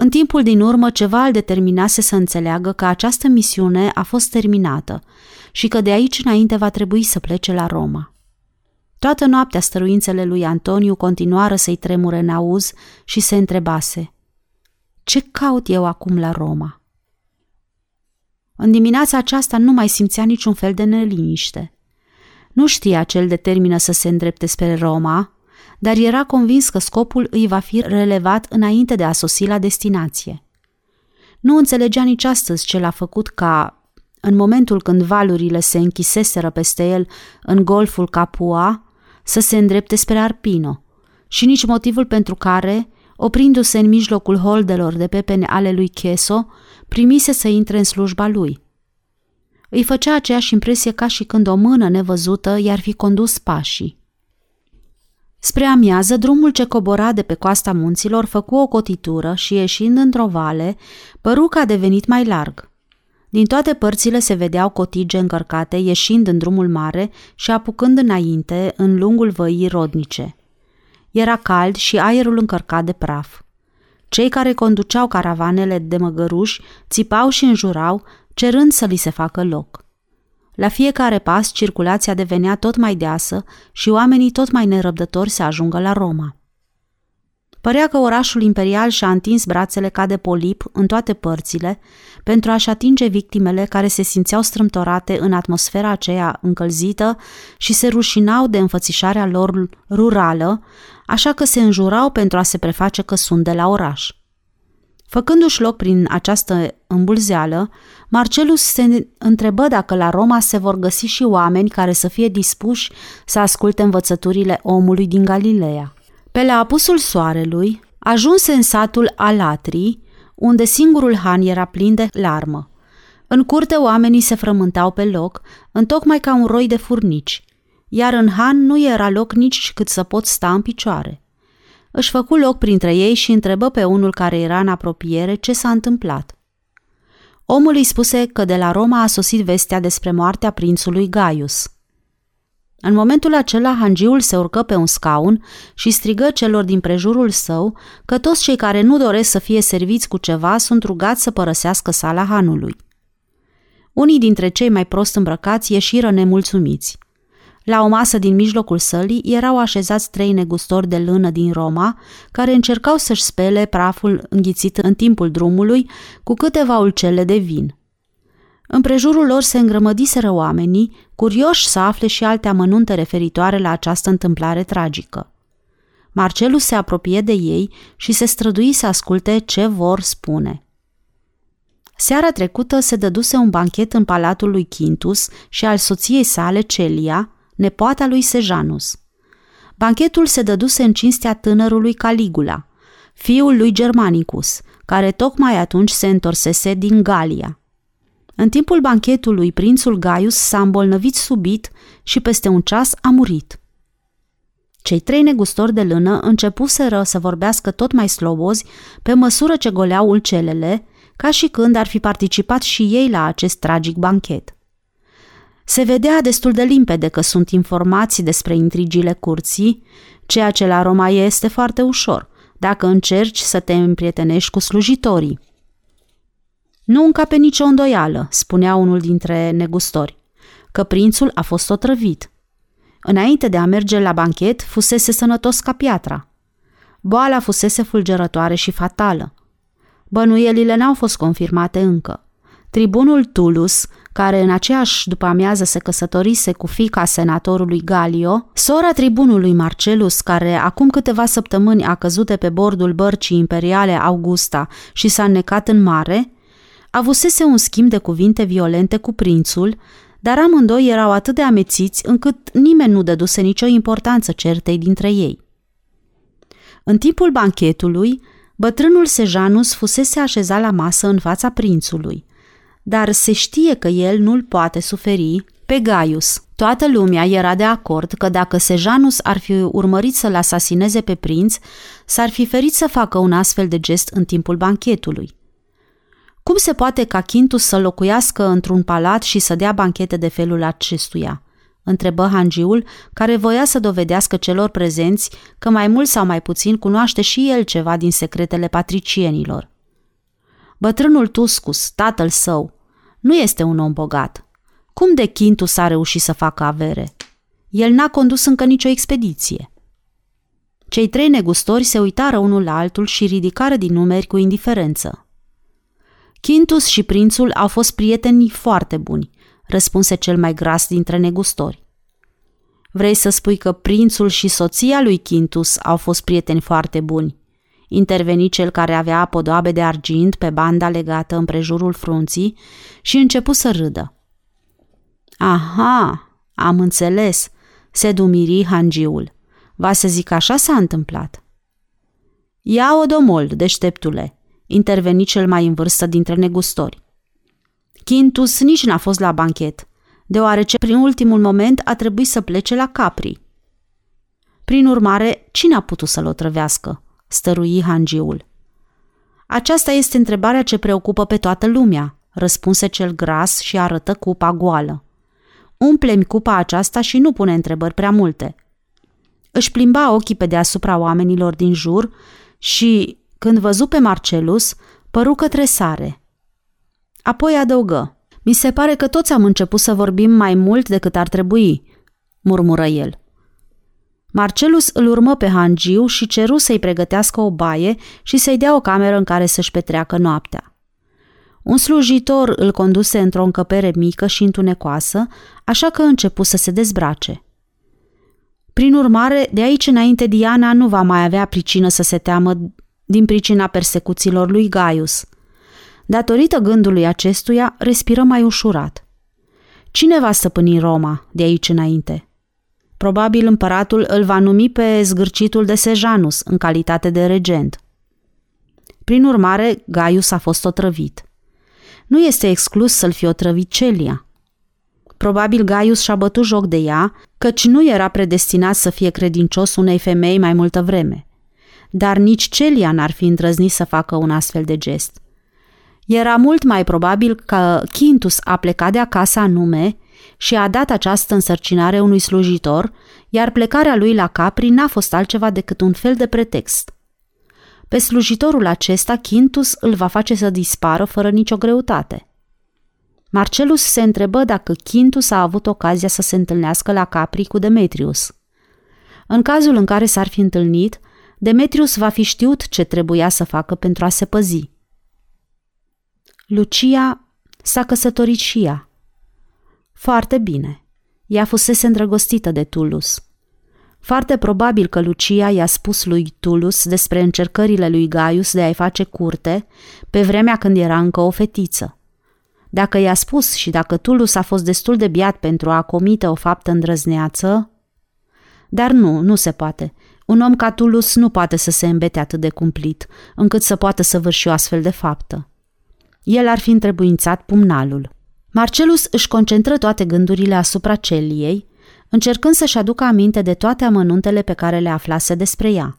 În timpul din urmă, ceva îl determinase să înțeleagă că această misiune a fost terminată și că de aici înainte va trebui să plece la Roma. Toată noaptea stăruințele lui Antoniu continuară să-i tremure în auz și se întrebase Ce caut eu acum la Roma? În dimineața aceasta nu mai simțea niciun fel de neliniște. Nu știa ce îl determină să se îndrepte spre Roma, dar era convins că scopul îi va fi relevat înainte de a sosi la destinație. Nu înțelegea nici astăzi ce l-a făcut ca, în momentul când valurile se închiseseră peste el în golful Capua, să se îndrepte spre Arpino și nici motivul pentru care, oprindu-se în mijlocul holdelor de pepene ale lui Cheso, primise să intre în slujba lui. Îi făcea aceeași impresie ca și când o mână nevăzută i-ar fi condus pașii. Spre amiază, drumul ce cobora de pe coasta munților făcu o cotitură și, ieșind într-o vale, păru că a devenit mai larg. Din toate părțile se vedeau cotige încărcate ieșind în drumul mare și apucând înainte în lungul văii rodnice. Era cald și aerul încărcat de praf. Cei care conduceau caravanele de măgăruși țipau și înjurau, cerând să li se facă loc. La fiecare pas, circulația devenea tot mai deasă și oamenii tot mai nerăbdători să ajungă la Roma. Părea că orașul imperial și-a întins brațele ca de polip în toate părțile pentru a-și atinge victimele care se simțeau strâmtorate în atmosfera aceea încălzită și se rușinau de înfățișarea lor rurală, așa că se înjurau pentru a se preface că sunt de la oraș. Făcându-și loc prin această îmbulzeală, Marcelus se întrebă dacă la Roma se vor găsi și oameni care să fie dispuși să asculte învățăturile omului din Galileea. Pe la apusul soarelui, ajunse în satul Alatrii, unde singurul han era plin de larmă. În curte oamenii se frământau pe loc, întocmai ca un roi de furnici, iar în han nu era loc nici cât să pot sta în picioare. Își făcu loc printre ei și întrebă pe unul care era în apropiere ce s-a întâmplat. Omul îi spuse că de la Roma a sosit vestea despre moartea prințului Gaius – în momentul acela, hangiul se urcă pe un scaun și strigă celor din prejurul său că toți cei care nu doresc să fie serviți cu ceva sunt rugați să părăsească sala hanului. Unii dintre cei mai prost îmbrăcați ieșiră nemulțumiți. La o masă din mijlocul sălii erau așezați trei negustori de lână din Roma, care încercau să-și spele praful înghițit în timpul drumului cu câteva ulcele de vin. În prejurul lor se îngrămădiseră oamenii, curioși să afle și alte amănunte referitoare la această întâmplare tragică. Marcelus se apropie de ei și se strădui să asculte ce vor spune. Seara trecută se dăduse un banchet în palatul lui Quintus și al soției sale Celia, nepoata lui Sejanus. Banchetul se dăduse în cinstea tânărului Caligula, fiul lui Germanicus, care tocmai atunci se întorsese din Galia. În timpul banchetului, prințul Gaius s-a îmbolnăvit subit și peste un ceas a murit. Cei trei negustori de lână începuseră să vorbească tot mai slobozi pe măsură ce goleau ulcelele, ca și când ar fi participat și ei la acest tragic banchet. Se vedea destul de limpede că sunt informații despre intrigile curții, ceea ce la Roma este foarte ușor, dacă încerci să te împrietenești cu slujitorii. Nu încape nicio îndoială, spunea unul dintre negustori, că prințul a fost otrăvit. Înainte de a merge la banchet, fusese sănătos ca piatra. Boala fusese fulgerătoare și fatală. Bănuielile n-au fost confirmate încă. Tribunul Tulus, care în aceeași după amiază se căsătorise cu fica senatorului Galio, sora tribunului Marcelus, care acum câteva săptămâni a căzut de pe bordul bărcii imperiale Augusta și s-a necat în mare, avusese un schimb de cuvinte violente cu prințul, dar amândoi erau atât de amețiți încât nimeni nu dăduse nicio importanță certei dintre ei. În timpul banchetului, bătrânul Sejanus fusese așezat la masă în fața prințului, dar se știe că el nu-l poate suferi pe Gaius. Toată lumea era de acord că dacă Sejanus ar fi urmărit să-l asasineze pe prinț, s-ar fi ferit să facă un astfel de gest în timpul banchetului. Cum se poate ca Quintus să locuiască într-un palat și să dea banchete de felul acestuia? întrebă hangiul, care voia să dovedească celor prezenți că mai mult sau mai puțin cunoaște și el ceva din secretele patricienilor. Bătrânul Tuscus, tatăl său, nu este un om bogat. Cum de Quintus a reușit să facă avere? El n-a condus încă nicio expediție. Cei trei negustori se uitară unul la altul și ridicară din numeri cu indiferență. Quintus și prințul au fost prieteni foarte buni, răspunse cel mai gras dintre negustori. Vrei să spui că prințul și soția lui Quintus au fost prieteni foarte buni? Interveni cel care avea podoabe de argint pe banda legată împrejurul frunții și începu să râdă. Aha, am înțeles, se dumiri hangiul. Va să zic așa s-a întâmplat. Ia-o domol, deșteptule, interveni cel mai în vârstă dintre negustori. Quintus nici n-a fost la banchet, deoarece prin ultimul moment a trebuit să plece la Capri. Prin urmare, cine a putut să-l otrăvească? Stărui hangiul. Aceasta este întrebarea ce preocupă pe toată lumea, răspunse cel gras și arătă cupa goală. Umplemi cupa aceasta și nu pune întrebări prea multe. Își plimba ochii pe deasupra oamenilor din jur și, când văzu pe Marcelus, păru către sare. Apoi adăugă. Mi se pare că toți am început să vorbim mai mult decât ar trebui, murmură el. Marcelus îl urmă pe Hangiu și ceru să-i pregătească o baie și să-i dea o cameră în care să-și petreacă noaptea. Un slujitor îl conduse într-o încăpere mică și întunecoasă, așa că începu să se dezbrace. Prin urmare, de aici înainte Diana nu va mai avea pricină să se teamă din pricina persecuțiilor lui Gaius. Datorită gândului acestuia, respiră mai ușurat. Cine va stăpâni Roma de aici înainte? Probabil împăratul îl va numi pe zgârcitul de Sejanus în calitate de regent. Prin urmare, Gaius a fost otrăvit. Nu este exclus să-l fi otrăvit Celia. Probabil Gaius și-a bătut joc de ea, căci nu era predestinat să fie credincios unei femei mai multă vreme. Dar nici Celia n-ar fi îndrăznit să facă un astfel de gest. Era mult mai probabil că Quintus a plecat de acasă anume și a dat această însărcinare unui slujitor, iar plecarea lui la Capri n-a fost altceva decât un fel de pretext. Pe slujitorul acesta, Quintus îl va face să dispară fără nicio greutate. Marcelus se întrebă dacă Quintus a avut ocazia să se întâlnească la Capri cu Demetrius. În cazul în care s-ar fi întâlnit, Demetrius va fi știut ce trebuia să facă pentru a se păzi. Lucia s-a căsătorit și ea. Foarte bine. Ea fusese îndrăgostită de Tulus. Foarte probabil că Lucia i-a spus lui Tulus despre încercările lui Gaius de a-i face curte pe vremea când era încă o fetiță. Dacă i-a spus și dacă Tulus a fost destul de biat pentru a comite o faptă îndrăzneață... Dar nu, nu se poate. Un om ca Tulus nu poate să se îmbete atât de cumplit, încât să poată săvârși o astfel de faptă. El ar fi întrebuințat pumnalul. Marcelus își concentră toate gândurile asupra Celiei, încercând să-și aducă aminte de toate amănuntele pe care le aflase despre ea.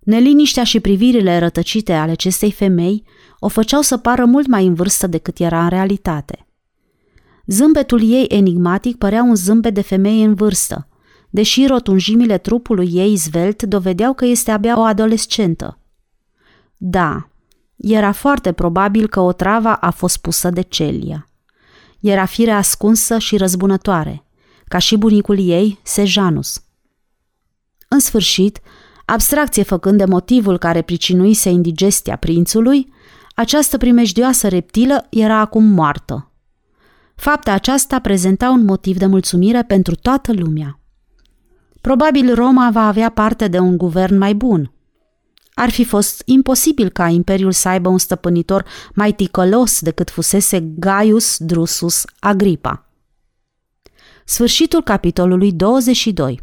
Neliniștea și privirile rătăcite ale acestei femei o făceau să pară mult mai în vârstă decât era în realitate. Zâmbetul ei enigmatic părea un zâmbet de femeie în vârstă, deși rotunjimile trupului ei zvelt dovedeau că este abia o adolescentă. Da, era foarte probabil că o trava a fost pusă de Celia. Era fire ascunsă și răzbunătoare, ca și bunicul ei, Sejanus. În sfârșit, abstracție făcând de motivul care pricinuise indigestia prințului, această primejdioasă reptilă era acum moartă. Fapta aceasta prezenta un motiv de mulțumire pentru toată lumea. Probabil Roma va avea parte de un guvern mai bun. Ar fi fost imposibil ca Imperiul să aibă un stăpânitor mai ticălos decât fusese Gaius Drusus Agripa. Sfârșitul capitolului 22